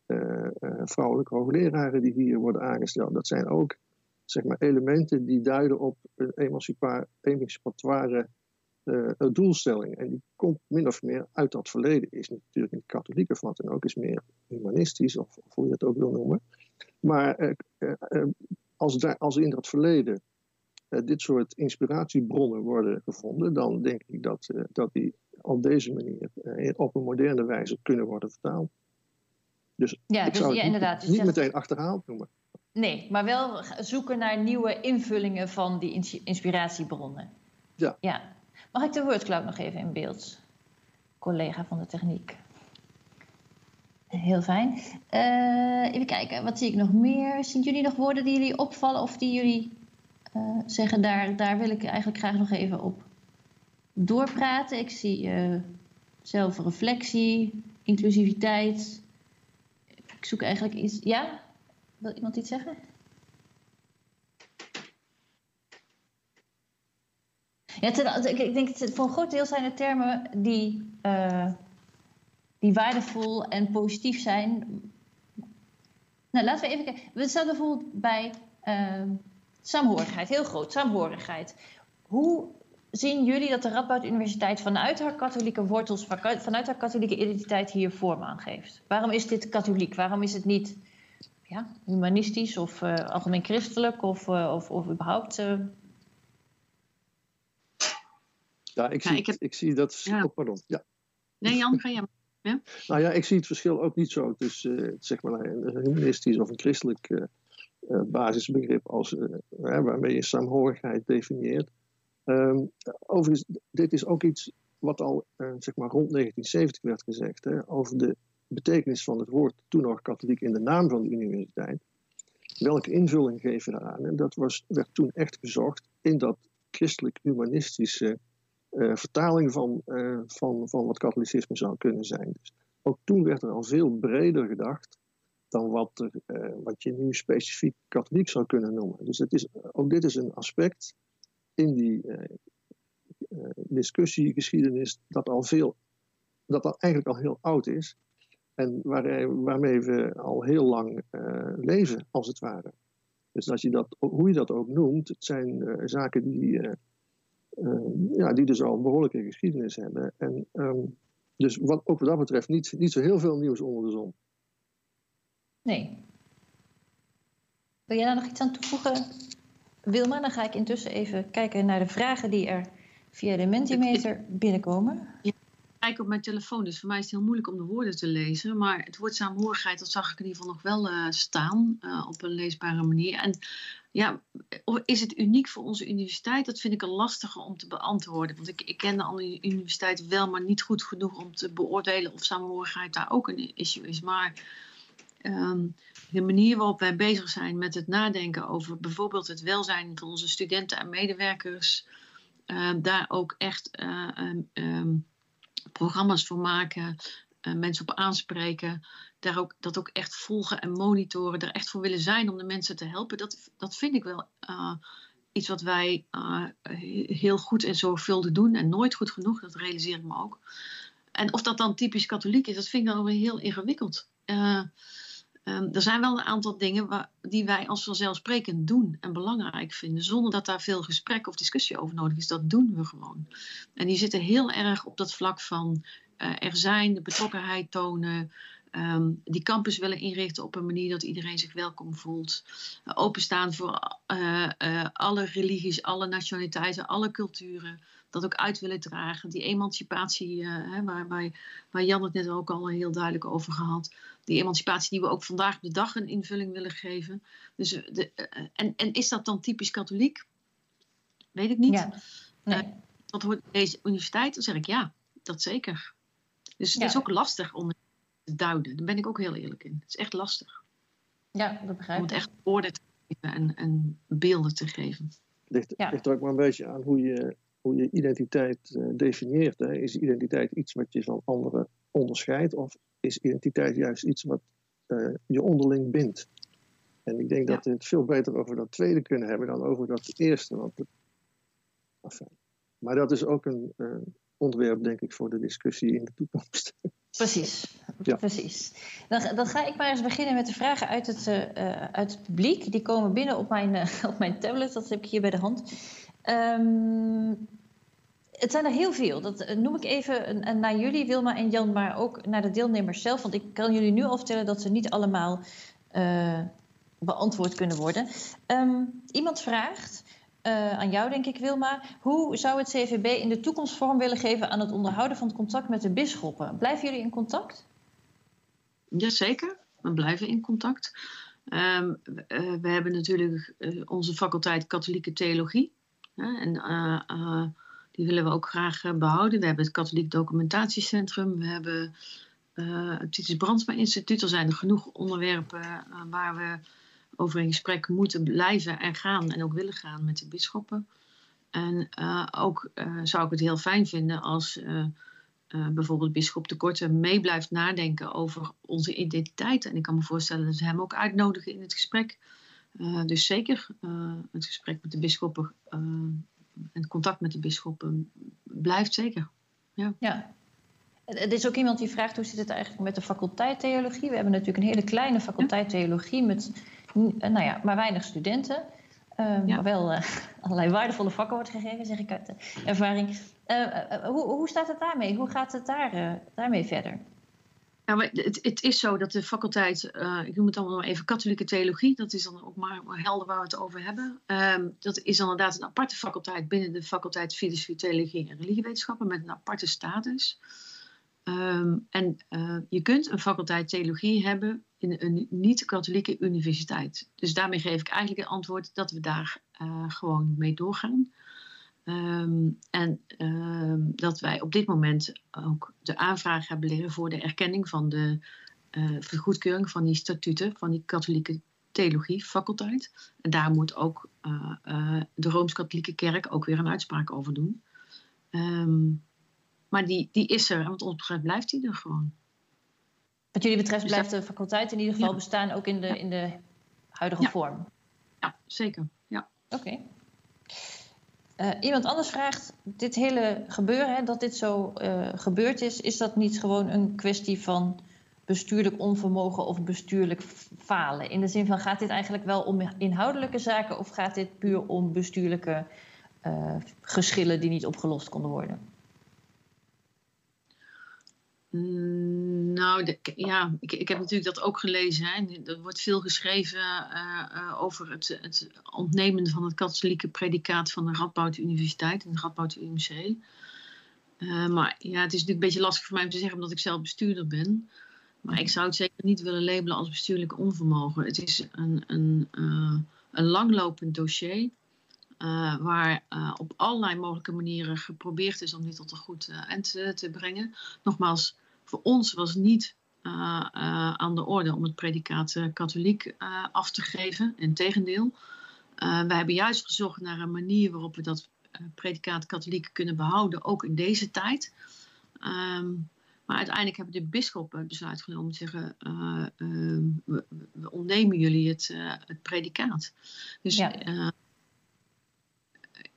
vrouwelijke hoogleraren die hier worden aangesteld, dat zijn ook zeg maar, elementen die duiden op een emancipatoire uh, doelstelling. En die komt min of meer uit dat verleden. Is natuurlijk niet katholiek of wat dan ook, is meer humanistisch, of, of hoe je het ook wil noemen. Maar uh, uh, als, daar, als in dat verleden dit soort inspiratiebronnen worden gevonden, dan denk ik dat, dat die op deze manier op een moderne wijze kunnen worden vertaald. Dus ja, ik dus, zou ja, inderdaad, niet, niet meteen achterhaald noemen. Nee, maar wel zoeken naar nieuwe invullingen van die inspiratiebronnen. Ja. ja. Mag ik de wordcloud nog even in beeld? Collega van de techniek. Heel fijn. Uh, even kijken, wat zie ik nog meer? Zien jullie nog woorden die jullie opvallen of die jullie uh, zeggen, daar, daar wil ik eigenlijk graag nog even op doorpraten? Ik zie uh, zelfreflectie, inclusiviteit. Ik zoek eigenlijk iets. Ja? Wil iemand iets zeggen? Ja, ik denk dat voor een groot deel zijn het termen die, uh, die waardevol en positief zijn. Nou, laten we even kijken. We staan bijvoorbeeld bij uh, saamhorigheid, heel groot, saamhorigheid. Hoe zien jullie dat de Radboud Universiteit vanuit haar katholieke wortels, vanuit haar katholieke identiteit hier vorm aan geeft? Waarom is dit katholiek? Waarom is het niet ja, humanistisch of uh, algemeen christelijk of, uh, of, of überhaupt. Uh... Ja, ik zie, ja, ik, heb... ik zie dat verschil. Ja. Oh, pardon. Ja. Nee, Jan, ga je. Ja? Nou ja, ik zie het verschil ook niet zo tussen zeg maar, een humanistisch of een christelijk basisbegrip als, waarmee je saamhorigheid definieert. Um, overigens, dit is ook iets wat al zeg maar rond 1970 werd gezegd hè, over de betekenis van het woord toen nog katholiek in de naam van de universiteit. Welke invulling geven we daaraan? En dat was, werd toen echt gezocht in dat christelijk-humanistische uh, vertaling van, uh, van, van wat katholicisme zou kunnen zijn. Dus ook toen werd er al veel breder gedacht dan wat, er, uh, wat je nu specifiek katholiek zou kunnen noemen. Dus het is, ook dit is een aspect in die discussiegeschiedenis dat al veel, dat al eigenlijk al heel oud is. En waar, waarmee we al heel lang uh, leven, als het ware. Dus als je dat, hoe je dat ook noemt, het zijn uh, zaken die, uh, ja, die dus al een behoorlijke geschiedenis hebben. En um, dus wat, ook wat dat betreft niet, niet zo heel veel nieuws onder de zon. Nee. Wil jij daar nog iets aan toevoegen, Wilma? Dan ga ik intussen even kijken naar de vragen die er via de Mentimeter binnenkomen. Ja kijk op mijn telefoon, dus voor mij is het heel moeilijk om de woorden te lezen. Maar het woord saamhorigheid, dat zag ik in ieder geval nog wel uh, staan uh, op een leesbare manier. En ja, is het uniek voor onze universiteit? Dat vind ik een lastige om te beantwoorden. Want ik, ik ken de andere universiteiten wel, maar niet goed genoeg om te beoordelen of saamhorigheid daar ook een issue is. Maar um, de manier waarop wij bezig zijn met het nadenken over bijvoorbeeld het welzijn van onze studenten en medewerkers, uh, daar ook echt. Um, um, programma's voor maken, uh, mensen op aanspreken, daar ook, dat ook echt volgen en monitoren, er echt voor willen zijn om de mensen te helpen. Dat, dat vind ik wel uh, iets wat wij uh, heel goed en zorgvuldig doen en nooit goed genoeg, dat realiseer ik me ook. En of dat dan typisch katholiek is, dat vind ik dan weer heel ingewikkeld. Um, er zijn wel een aantal dingen die wij als vanzelfsprekend doen en belangrijk vinden, zonder dat daar veel gesprek of discussie over nodig is. Dat doen we gewoon. En die zitten heel erg op dat vlak van uh, er zijn, de betrokkenheid tonen, um, die campus willen inrichten op een manier dat iedereen zich welkom voelt, openstaan voor uh, alle religies, alle nationaliteiten, alle culturen dat ook uit willen dragen. Die emancipatie, uh, hè, waar, waar, waar, Jan het net ook al heel duidelijk over gehad. Die emancipatie die we ook vandaag de dag een invulling willen geven. Dus de, uh, en, en is dat dan typisch katholiek? Weet ik niet. Ja. Nee. Uh, dat hoort deze universiteit? Dan zeg ik ja, dat zeker. Dus het ja. is ook lastig om te duiden. Daar ben ik ook heel eerlijk in. Het is echt lastig. Ja, dat begrijp ik. Om het echt woorden te geven en, en beelden te geven. Het ligt, ja. ligt er ook maar een beetje aan hoe je hoe je identiteit uh, definieert. Hè. Is identiteit iets wat je van anderen onderscheidt, of is identiteit juist iets wat uh, je onderling bindt? En ik denk ja. dat we het veel beter over dat tweede kunnen hebben dan over dat eerste. Want het, enfin. Maar dat is ook een uh, onderwerp, denk ik, voor de discussie in de toekomst. <laughs> Precies. Ja. Precies. Dan, dan ga ik maar eens beginnen met de vragen uit het, uh, uit het publiek. Die komen binnen op mijn, uh, <laughs> op mijn tablet, dat heb ik hier bij de hand. Um, het zijn er heel veel. Dat noem ik even naar jullie, Wilma en Jan, maar ook naar de deelnemers zelf. Want ik kan jullie nu al vertellen dat ze niet allemaal uh, beantwoord kunnen worden. Um, iemand vraagt, uh, aan jou denk ik Wilma, hoe zou het CVB in de toekomst vorm willen geven aan het onderhouden van het contact met de bisschoppen? Blijven jullie in contact? Jazeker, we blijven in contact. Uh, we hebben natuurlijk onze faculteit katholieke theologie. En die willen we ook graag behouden. We hebben het Katholiek Documentatiecentrum. We hebben het Titus Brandsma Instituut. Er zijn er genoeg onderwerpen waar we over in gesprek moeten blijven en gaan. En ook willen gaan met de bisschoppen. En ook zou ik het heel fijn vinden als bijvoorbeeld bisschop de Korte mee blijft nadenken over onze identiteit. En ik kan me voorstellen dat ze hem ook uitnodigen in het gesprek. Dus zeker het gesprek met de bisschoppen en contact met de bisschoppen blijft zeker. Ja. ja. Er is ook iemand die vraagt hoe zit het eigenlijk met de faculteit theologie. We hebben natuurlijk een hele kleine faculteit theologie met nou ja, maar weinig studenten. Uh, ja. Maar wel uh, <laughs> allerlei waardevolle vakken wordt gegeven, zeg ik uit de ervaring. Uh, hoe, hoe staat het daarmee? Hoe gaat het daar, daarmee verder? Nou, het, het, is zo dat de faculteit, uh, ik noem het allemaal even katholieke theologie, dat is dan ook maar, helder waar we het over hebben. Um, dat is dan inderdaad een aparte faculteit binnen de faculteit Filosofie, Theologie en Religiewetenschappen met een aparte status. Um, en uh, je kunt een faculteit theologie hebben in een niet-katholieke universiteit. Dus daarmee geef ik eigenlijk het antwoord dat we daar uh, gewoon mee doorgaan. Um, en um, dat wij op dit moment ook de aanvraag hebben liggen voor de erkenning van de uh, vergoedkeuring van die statuten van die katholieke theologie faculteit. En daar moet ook uh, uh, de Rooms-Katholieke Kerk ook weer een uitspraak over doen. Um, maar die, die is er, en wat ons betreft blijft die er gewoon. Wat jullie betreft dus blijft de faculteit in ieder geval ja. bestaan, ook in de, in de huidige ja. vorm? Ja, zeker. Ja. Oké. Okay. Uh, iemand anders vraagt, dit hele gebeuren, hè, dat dit zo uh, gebeurd is, is dat niet gewoon een kwestie van bestuurlijk onvermogen of bestuurlijk falen? In de zin van, gaat dit eigenlijk wel om inhoudelijke zaken of gaat dit puur om bestuurlijke uh, geschillen die niet opgelost konden worden? Mm, nou, de, ja, ik, ik, heb natuurlijk dat ook gelezen. Hè. Er wordt veel geschreven uh, uh, over het, het, ontnemen van het katholieke predicaat van de Radboud Universiteit en de Radboud UMC. Uh, maar ja, het is natuurlijk een beetje lastig voor mij om te zeggen omdat ik zelf bestuurder ben. Maar ik zou het zeker niet willen labelen als bestuurlijk onvermogen. Het is een, een, een langlopend dossier. Waar op allerlei mogelijke manieren geprobeerd is om dit tot een goed eind te brengen. Nogmaals, voor ons was niet aan de orde om het predicaat katholiek af te geven. Integendeel, wij hebben juist gezocht naar een manier waarop we dat predicaat katholiek kunnen behouden, ook in deze tijd. Um, maar uiteindelijk hebben de bisschoppen het besluit genomen om te zeggen: we, we, ontnemen jullie het, het predicaat. Dus ja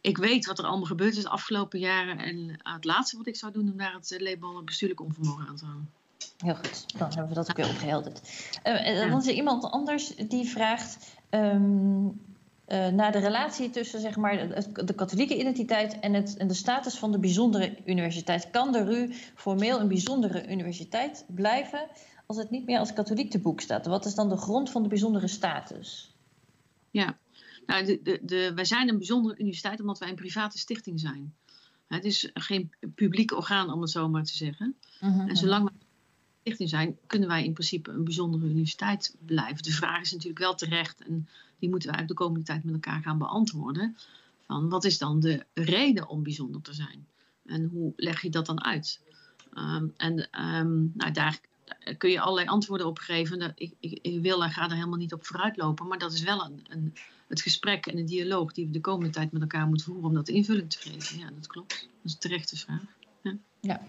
ik weet wat er allemaal gebeurd is de afgelopen jaren. En het laatste wat ik zou doen, om daar het label bestuurlijk onvermogen aan te houden. Heel goed, dan hebben we dat ook weer opgehelderd. Uh. Dan is er iemand anders die vraagt um, uh, naar de relatie tussen zeg maar, de, de katholieke identiteit en, het, en de status van de bijzondere universiteit. Kan de RU formeel een bijzondere universiteit blijven als het niet meer als katholiek te boek staat? Wat is dan de grond van de bijzondere status? Ja, nou, de, de, de, wij zijn een bijzondere universiteit omdat wij een private stichting zijn. Het is geen publiek orgaan, om het zo maar te zeggen. Uh -huh. En zolang we een stichting zijn, kunnen wij in principe een bijzondere universiteit blijven. De vraag is natuurlijk wel terecht en die moeten wij de komende tijd met elkaar gaan beantwoorden. Van wat is dan de reden om bijzonder te zijn? En hoe leg je dat dan uit? Um, en um, nou, daar kun je allerlei antwoorden op geven. Ik, ik, ik, wil en ga er helemaal niet op vooruitlopen, maar dat is wel een, een, het gesprek en de dialoog die we de komende tijd met elkaar moeten voeren om dat invulling te geven. Ja, dat klopt. Dat is een terechte vraag. Ja. ja.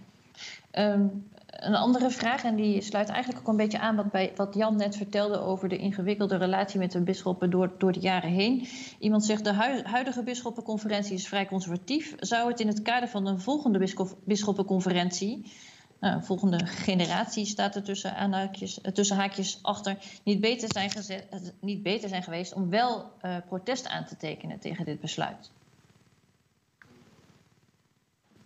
Um, een andere vraag, en die sluit eigenlijk ook een beetje aan wat, bij, wat Jan net vertelde over de ingewikkelde relatie met de bisschoppen door, door de jaren heen. Iemand zegt de hu huidige bisschoppenconferentie is vrij conservatief. Zou het in het kader van een volgende bisschop, bisschoppenconferentie nou, volgende generatie staat er tussen, aanhaakjes, eh, tussen haakjes achter, niet beter zijn, gezet, eh, niet beter zijn geweest om wel uh, protest aan te tekenen tegen dit besluit?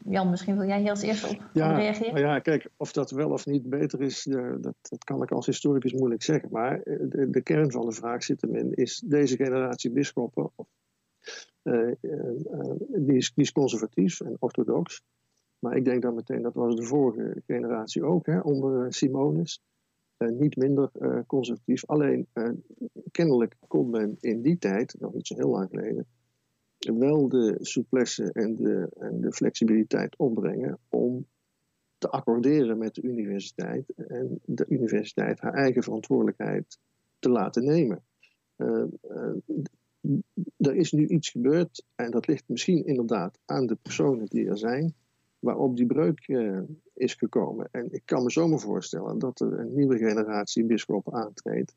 Jan, misschien wil jij hier als eerste op, ja, reageren? Ja, kijk, of dat wel of niet beter is, dat, dat kan ik als historicus moeilijk zeggen. Maar de, de, kern van de vraag zit hem in, is deze generatie bisschoppen, uh, die, is, die is conservatief en orthodox. Maar ik denk dan meteen, dat was de vorige generatie ook, hè, onder Simonis. Uh, niet minder uh, conservatief. Alleen kennelijk kon men in die tijd, nog niet zo heel lang geleden, wel de souplesse en de, en de flexibiliteit opbrengen om te accorderen met de universiteit en de universiteit haar eigen verantwoordelijkheid te laten nemen. er is nu iets gebeurd en dat ligt misschien inderdaad aan de personen die er zijn waarop die breuk uh, is gekomen. En ik kan me zomaar voorstellen dat er een nieuwe generatie bisschoppen aantreedt,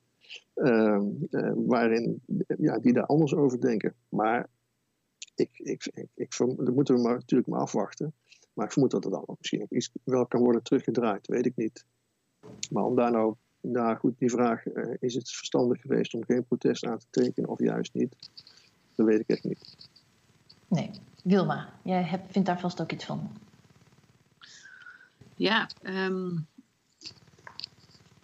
uh, uh, waarin, ja, die daar anders over denken. Maar ik, ik, ik, ik, dat moeten we maar, natuurlijk maar afwachten. Maar ik vermoed dat er dan ook misschien iets wel kan worden teruggedraaid, weet ik niet. Maar om daar nou, nou goed, die vraag, is het verstandig geweest om geen protest aan te tekenen of juist niet? Dat weet ik echt niet. Nee. Wilma, jij hebt, vindt daar vast ook iets van. Ja, um,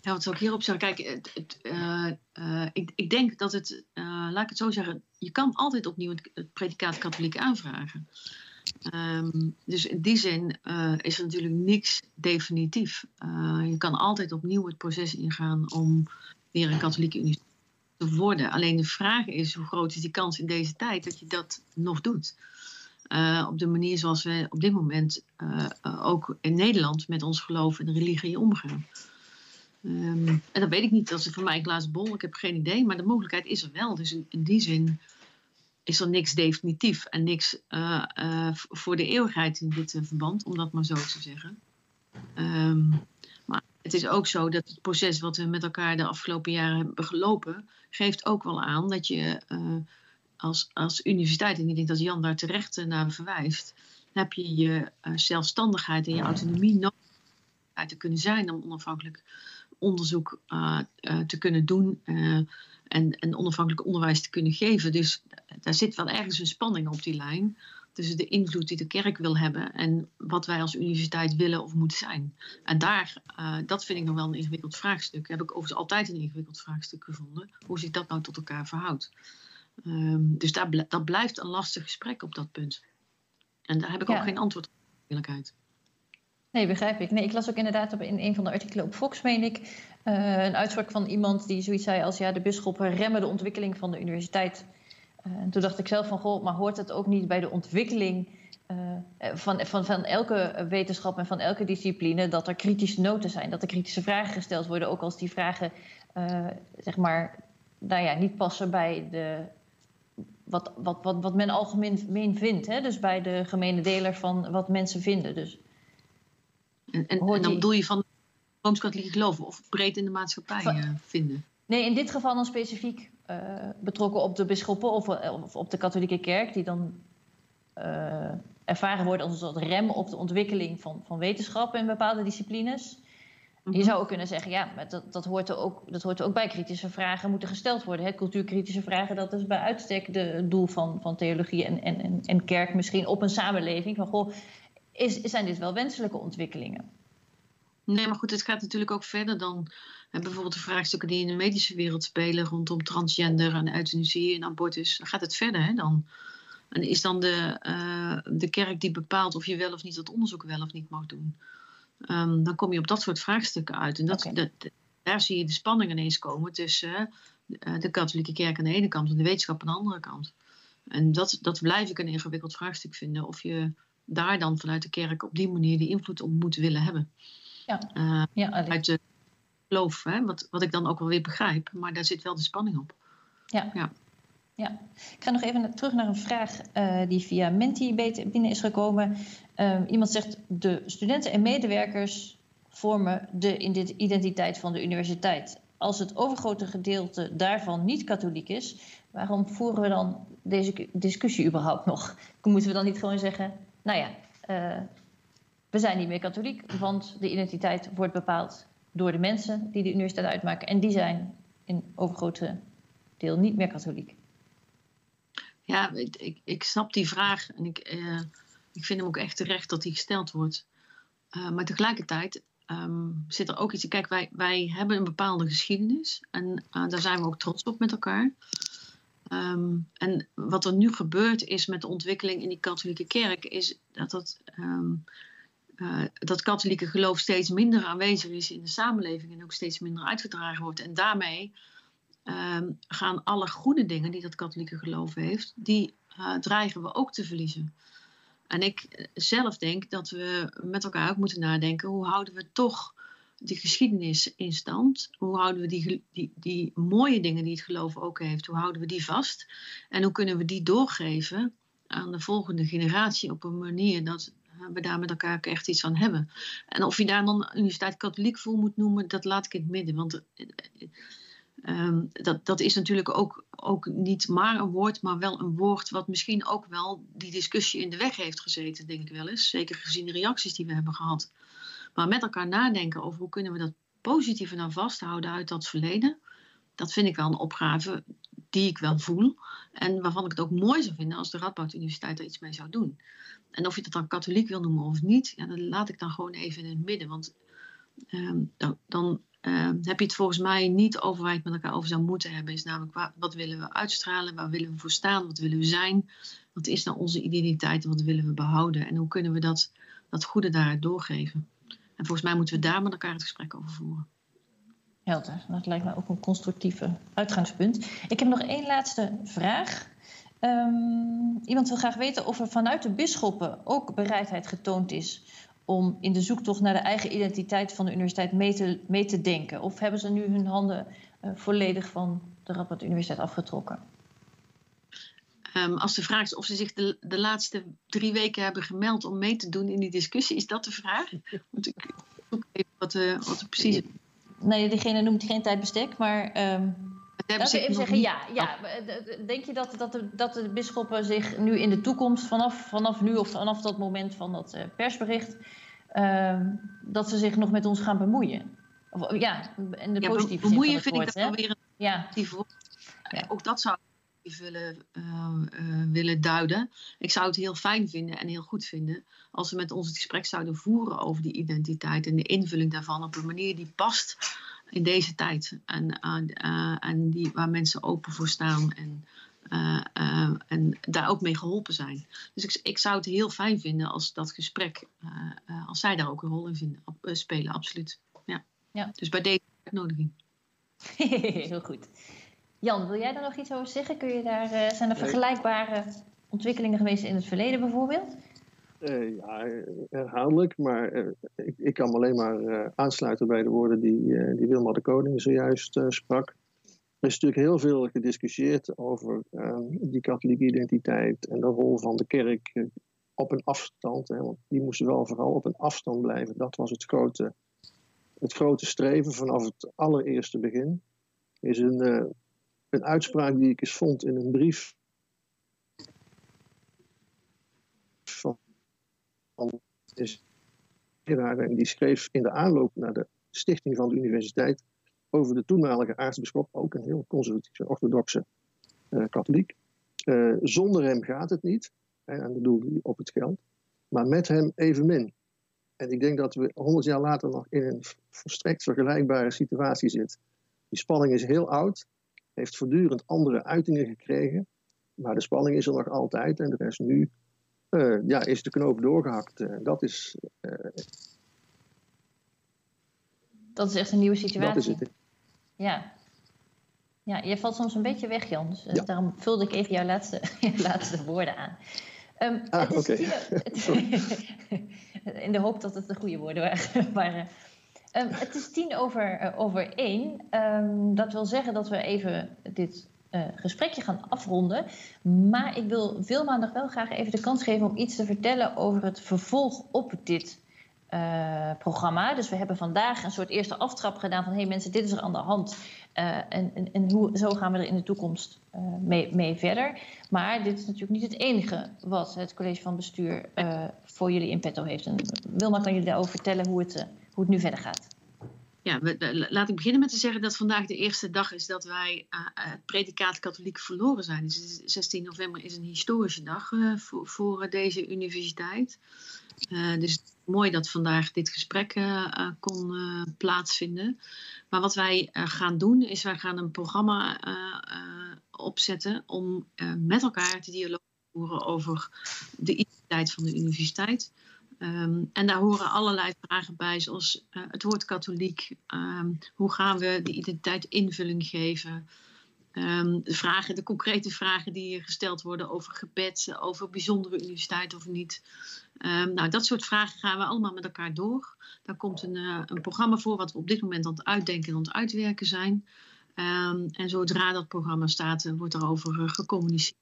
ja, wat zou ik hierop zeggen? Kijk, het, uh, uh, ik, ik, denk dat het, uh, laat ik het zo zeggen, je kan altijd opnieuw het, predicaat katholiek aanvragen. Um, dus in die zin is er natuurlijk niks definitief. je kan altijd opnieuw het proces ingaan om weer een katholieke universiteit te worden. Alleen de vraag is, hoe groot is die kans in deze tijd dat je dat nog doet? Uh, op de manier zoals we op dit moment uh, uh, ook in Nederland met ons geloof en religie omgaan. Um, en dat weet ik niet, dat is voor mij een glazen bol, ik heb geen idee, maar de mogelijkheid is er wel. Dus in, die zin is er niks definitief en niks voor de eeuwigheid in dit verband, om dat maar zo te zeggen. Um, maar het is ook zo dat het proces wat we met elkaar de afgelopen jaren hebben gelopen, geeft ook wel aan dat je als, als universiteit, en ik denk dat Jan daar terecht eh, naar verwijst, heb je je uh, zelfstandigheid en je autonomie nodig te kunnen zijn om onafhankelijk onderzoek uh, uh, te kunnen doen en, en onafhankelijk onderwijs te kunnen geven. Dus daar zit wel ergens een spanning op die lijn tussen de invloed die de kerk wil hebben en wat wij als universiteit willen of moeten zijn. En daar, dat vind ik nog wel een ingewikkeld vraagstuk. Heb ik overigens altijd een ingewikkeld vraagstuk gevonden. Hoe zich dat nou tot elkaar verhoudt. Um, dus daar, dat blijft een lastig gesprek op dat punt. En daar heb ik ja. ook geen antwoord op, eerlijkheid. Nee, begrijp ik. Nee, ik las ook inderdaad op, in een van de artikelen op Fox, meen ik, uh, een uitspraak van iemand die zoiets zei als ja, de bisschoppen remmen de ontwikkeling van de universiteit. Uh, en toen dacht ik zelf van, goh, maar hoort het ook niet bij de ontwikkeling uh, van, van, van elke wetenschap en van elke discipline dat er kritische noten zijn, dat er kritische vragen gesteld worden, ook als die vragen, zeg maar, nou ja, niet passen bij de wat, wat, wat, wat men algemeen vindt. Hè? Dus bij de gemene deler van wat mensen vinden. Dus, en, en, en dan bedoel je van Rooms-Katholieke geloven of breed in de maatschappij van, uh, vinden? Nee, in dit geval dan specifiek uh, betrokken op de bisschoppen of, of, op de katholieke kerk, die dan uh, ervaren worden als een soort rem op de ontwikkeling van, van wetenschap in bepaalde disciplines. Je mhm. zou ook kunnen zeggen, ja, maar dat, dat, hoort er ook, dat hoort er ook bij. Kritische vragen moeten gesteld worden. Hè? Cultuurkritische vragen, dat is bij uitstek de, het doel van, van theologie en, en, en kerk misschien op een samenleving. Van, goh, is, zijn dit wel wenselijke ontwikkelingen? Nee, maar goed, het gaat natuurlijk ook verder dan hè, bijvoorbeeld de vraagstukken die in de medische wereld spelen rondom transgender en euthanasie en abortus. Dan gaat het verder hè, dan. En is dan de, uh, de kerk die bepaalt of je wel of niet dat onderzoek wel of niet mag doen. Um, dan kom je op dat soort vraagstukken uit. En dat, okay. dat, daar zie je de spanning ineens komen tussen uh, de katholieke kerk aan de ene kant en de wetenschap aan de andere kant. En dat, dat blijf ik een ingewikkeld vraagstuk vinden. Of je daar dan vanuit de kerk op die manier die invloed op moet willen hebben. Ja, uh, ja uit de geloof, hè, wat, wat ik dan ook wel weer begrijp. Maar daar zit wel de spanning op. Ja. ja. Ja, ik ga nog even terug naar een vraag uh, die via Menti binnen is gekomen. Uh, iemand zegt: de studenten en medewerkers vormen de identiteit van de universiteit. Als het overgrote gedeelte daarvan niet katholiek is, waarom voeren we dan deze discussie überhaupt nog? <laughs> Moeten we dan niet gewoon zeggen: nou ja, uh, we zijn niet meer katholiek, want de identiteit wordt bepaald door de mensen die de universiteit uitmaken. En die zijn in overgrote deel niet meer katholiek. Ja, ik, ik, snap die vraag en ik, uh, ik vind hem ook echt terecht dat die gesteld wordt. Uh, maar tegelijkertijd um, zit er ook iets. Kijk, wij, wij hebben een bepaalde geschiedenis en uh, daar zijn we ook trots op met elkaar. Um, en wat er nu gebeurt is met de ontwikkeling in die katholieke kerk, is dat dat, uh, dat katholieke geloof steeds minder aanwezig is in de samenleving en ook steeds minder uitgedragen wordt. En daarmee um, gaan alle goede dingen die dat katholieke geloof heeft, die uh, dreigen we ook te verliezen. En ik zelf denk dat we met elkaar ook moeten nadenken, hoe houden we toch die geschiedenis in stand? Hoe houden we die, die, die mooie dingen die het geloof ook heeft, hoe houden we die vast? En hoe kunnen we die doorgeven aan de volgende generatie op een manier dat we daar met elkaar echt iets aan hebben? En of je daar dan Universiteit Katholiek voor moet noemen, dat laat ik in het midden. Want um, dat, dat is natuurlijk ook, ook niet maar een woord, maar wel een woord wat misschien ook wel die discussie in de weg heeft gezeten, denk ik wel eens. Zeker gezien de reacties die we hebben gehad. Maar met elkaar nadenken over hoe kunnen we dat positieve nou vasthouden uit dat verleden. Dat vind ik wel een opgave die ik wel voel. En waarvan ik het ook mooi zou vinden als de Radboud Universiteit er iets mee zou doen. En of je dat dan katholiek wil noemen of niet, ja, dan laat ik dan gewoon even in het midden. Want dan, dan uh, heb je het volgens mij niet over waar je het met elkaar over zou moeten hebben. Is namelijk wat willen we uitstralen, waar willen we voor staan, wat willen we zijn. Wat is nou onze identiteit, wat willen we behouden en hoe kunnen we dat, dat goede daaruit doorgeven. En volgens mij moeten we daar met elkaar het gesprek over voeren. Helder, dat lijkt me ook een constructieve uitgangspunt. Ik heb nog één laatste vraag. Um, iemand wil graag weten of er vanuit de bisschoppen ook bereidheid getoond is om in de zoektocht naar de eigen identiteit van de universiteit mee te, mee te denken. Of hebben ze nu hun handen uh, volledig van de Radboud Universiteit afgetrokken? Um, als de vraag is of ze zich de, de laatste drie weken hebben gemeld om mee te doen in die discussie, is dat de vraag? <laughs> Moet ik zoeken even wat, uh, wat er precies. Nee, diegene noemt geen tijdbestek, maar. Um, Laten we even zeggen, ja. ja. Denk je dat, dat, de, dat de bisschoppen zich nu in de toekomst, vanaf, vanaf nu of vanaf dat moment van dat uh, persbericht, uh, dat ze zich nog met ons gaan bemoeien? Of, ja, in de ja, positieve bemoeien vind ik dat alweer een ja. ja. Ook dat zou willen, uh, uh, willen duiden. Ik zou het heel fijn vinden en heel goed vinden als we met ons het gesprek zouden voeren over die identiteit en de invulling daarvan op een manier die past in deze tijd. En, uh, en die, waar mensen open voor staan en, en daar ook mee geholpen zijn. Dus ik, ik zou het heel fijn vinden als dat gesprek, als zij daar ook een rol in vinden, spelen, absoluut. Ja. Ja. Dus bij deze uitnodiging. <laughs> heel goed. Jan, wil jij daar nog iets over zeggen? Kun je daar, uh, zijn er vergelijkbare ontwikkelingen geweest in het verleden bijvoorbeeld? Uh, ja, herhaaldelijk, maar uh, ik, ik, kan me alleen maar aansluiten bij de woorden die, die Wilma de Koning zojuist sprak. Er is natuurlijk heel veel gediscussieerd over ehm, die katholieke identiteit en de rol van de kerk op een afstand. Want die moesten wel vooral op een afstand blijven. Dat was het grote, het grote streven vanaf het allereerste begin. Is een, een uitspraak die ik eens vond in een brief van en die schreef in de aanloop naar de stichting van de universiteit over de toenmalige aartsbisschop, ook een heel conservatieve, orthodoxe uh, katholiek. Uh, zonder hem gaat het niet, en dan bedoel ik op het geld, maar met hem evenmin. En ik denk dat we honderd jaar later nog in een volstrekt vergelijkbare situatie zitten. Die spanning is heel oud, heeft voortdurend andere uitingen gekregen. Maar de spanning is er nog altijd en er is nu uh, ja, is de knoop doorgehakt. Uh, dat is. Uh, dat is echt een nieuwe situatie. Dat is het. Ja. Ja, je valt soms een beetje weg, Jan. Dus ja. daarom vulde ik even jouw laatste, <laughs> laatste woorden aan. Um, ah, oké. <laughs> <laughs> in de hoop dat het de goede woorden waren. Um, het is tien over, uh, over één. Um, dat wil zeggen dat we even dit uh, gesprekje gaan afronden. Maar ik wil Wilma nog wel graag even de kans geven om iets te vertellen over het vervolg op dit uh, programma. Dus we hebben vandaag een soort eerste aftrap gedaan van... hé hey mensen, dit is er aan de hand. en, en, en hoe, zo gaan we er in de toekomst mee, mee, verder. Maar dit is natuurlijk niet het enige wat het college van bestuur voor jullie in petto heeft. En Wilma kan jullie daarover vertellen hoe het, hoe het nu verder gaat. Ja, laat ik beginnen met te zeggen dat vandaag de eerste dag is dat wij uh, het predicaat katholiek verloren zijn. Dus 16 november is een historische dag uh, voor, deze universiteit. Uh, dus mooi dat vandaag dit gesprek kon plaatsvinden. Maar wat wij gaan doen is wij gaan een programma opzetten om met elkaar te dialoog te voeren over de identiteit van de universiteit. Um, en daar horen allerlei vragen bij, zoals uh, het woord katholiek. Um, hoe gaan we de identiteit invulling geven? Um, de, vragen, de concrete vragen die gesteld worden over gebed, over bijzondere universiteit of niet. nou, dat soort vragen gaan we allemaal met elkaar door. Daar komt een, uh, een programma voor wat we op dit moment aan het uitdenken en aan het uitwerken zijn. en zodra dat programma staat, uh, wordt erover uh, gecommuniceerd.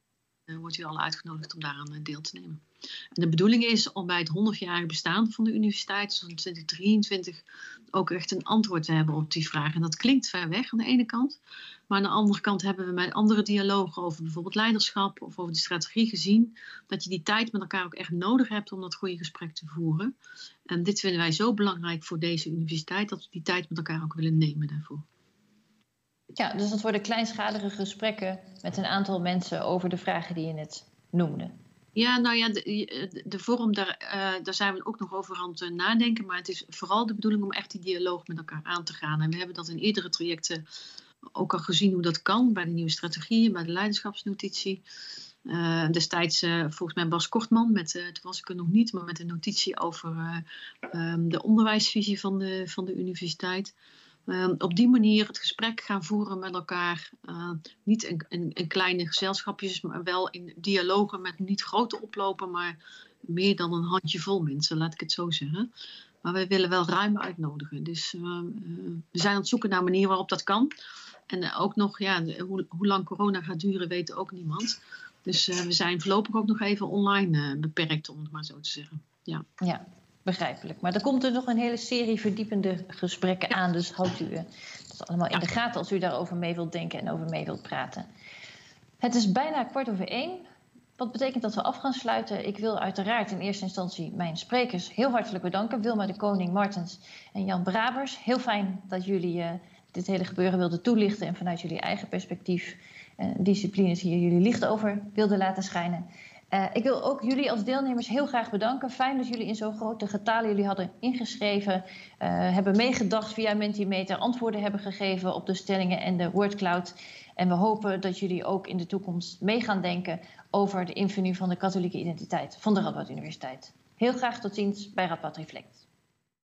Wordt u al uitgenodigd om daaraan deel te nemen. En de bedoeling is om bij het 100-jarige bestaan van de universiteit, in 2023, ook echt een antwoord te hebben op die vraag. En dat klinkt ver weg aan de ene kant. Maar aan de andere kant hebben we met andere dialogen over bijvoorbeeld leiderschap of over de strategie gezien dat je die tijd met elkaar ook echt nodig hebt om dat goede gesprek te voeren. En dit vinden wij zo belangrijk voor deze universiteit dat we die tijd met elkaar ook willen nemen daarvoor. Ja, dus dat worden kleinschalige gesprekken met een aantal mensen over de vragen die je net noemde. Ja, nou ja, de, vorm, daar, uh, daar zijn we ook nog over aan het nadenken. Maar het is vooral de bedoeling om echt die dialoog met elkaar aan te gaan. En we hebben dat in eerdere trajecten ook al gezien hoe dat kan. Bij de nieuwe strategieën, bij de leiderschapsnotitie. Uh, destijds volgens mij Bas Kortman, met, uh, toen was ik nog niet, maar met een notitie over um, de onderwijsvisie van de, van de universiteit. Ehm, op die manier het gesprek gaan voeren met elkaar. Uh, niet in, in, in, kleine gezelschapjes, maar wel in dialogen met niet grote oplopen, maar meer dan een handjevol mensen, laat ik het zo zeggen. Maar wij willen wel ruim uitnodigen. Dus uh, we zijn aan het zoeken naar een manier waarop dat kan. En uh, ook nog, ja, hoe, hoe, lang corona gaat duren, weet ook niemand. Dus we zijn voorlopig ook nog even online beperkt, om het maar zo te zeggen. Ja. ja, begrijpelijk. Maar er komt er nog een hele serie verdiepende gesprekken aan, dus houdt u dat allemaal in de gaten als u daarover mee wilt denken en over mee wilt praten. Het is bijna kwart over één. Wat betekent dat we af gaan sluiten? Ik wil uiteraard in eerste instantie mijn sprekers heel hartelijk bedanken. Wilma de Koning, Martens en Jan Brabers. Heel fijn dat jullie uh, dit hele gebeuren wilden toelichten en vanuit jullie eigen perspectief en disciplines hier jullie licht over wilden laten schijnen. Uh, ik wil ook jullie als deelnemers heel graag bedanken. Fijn dat jullie in zo'n grote getalen jullie hadden ingeschreven, uh, hebben meegedacht via Mentimeter, antwoorden hebben gegeven op de stellingen en de wordcloud. En we hopen dat jullie ook in de toekomst mee gaan denken over de invulling van de katholieke identiteit van de Radboud Universiteit. Heel graag tot ziens bij Radboud Reflect.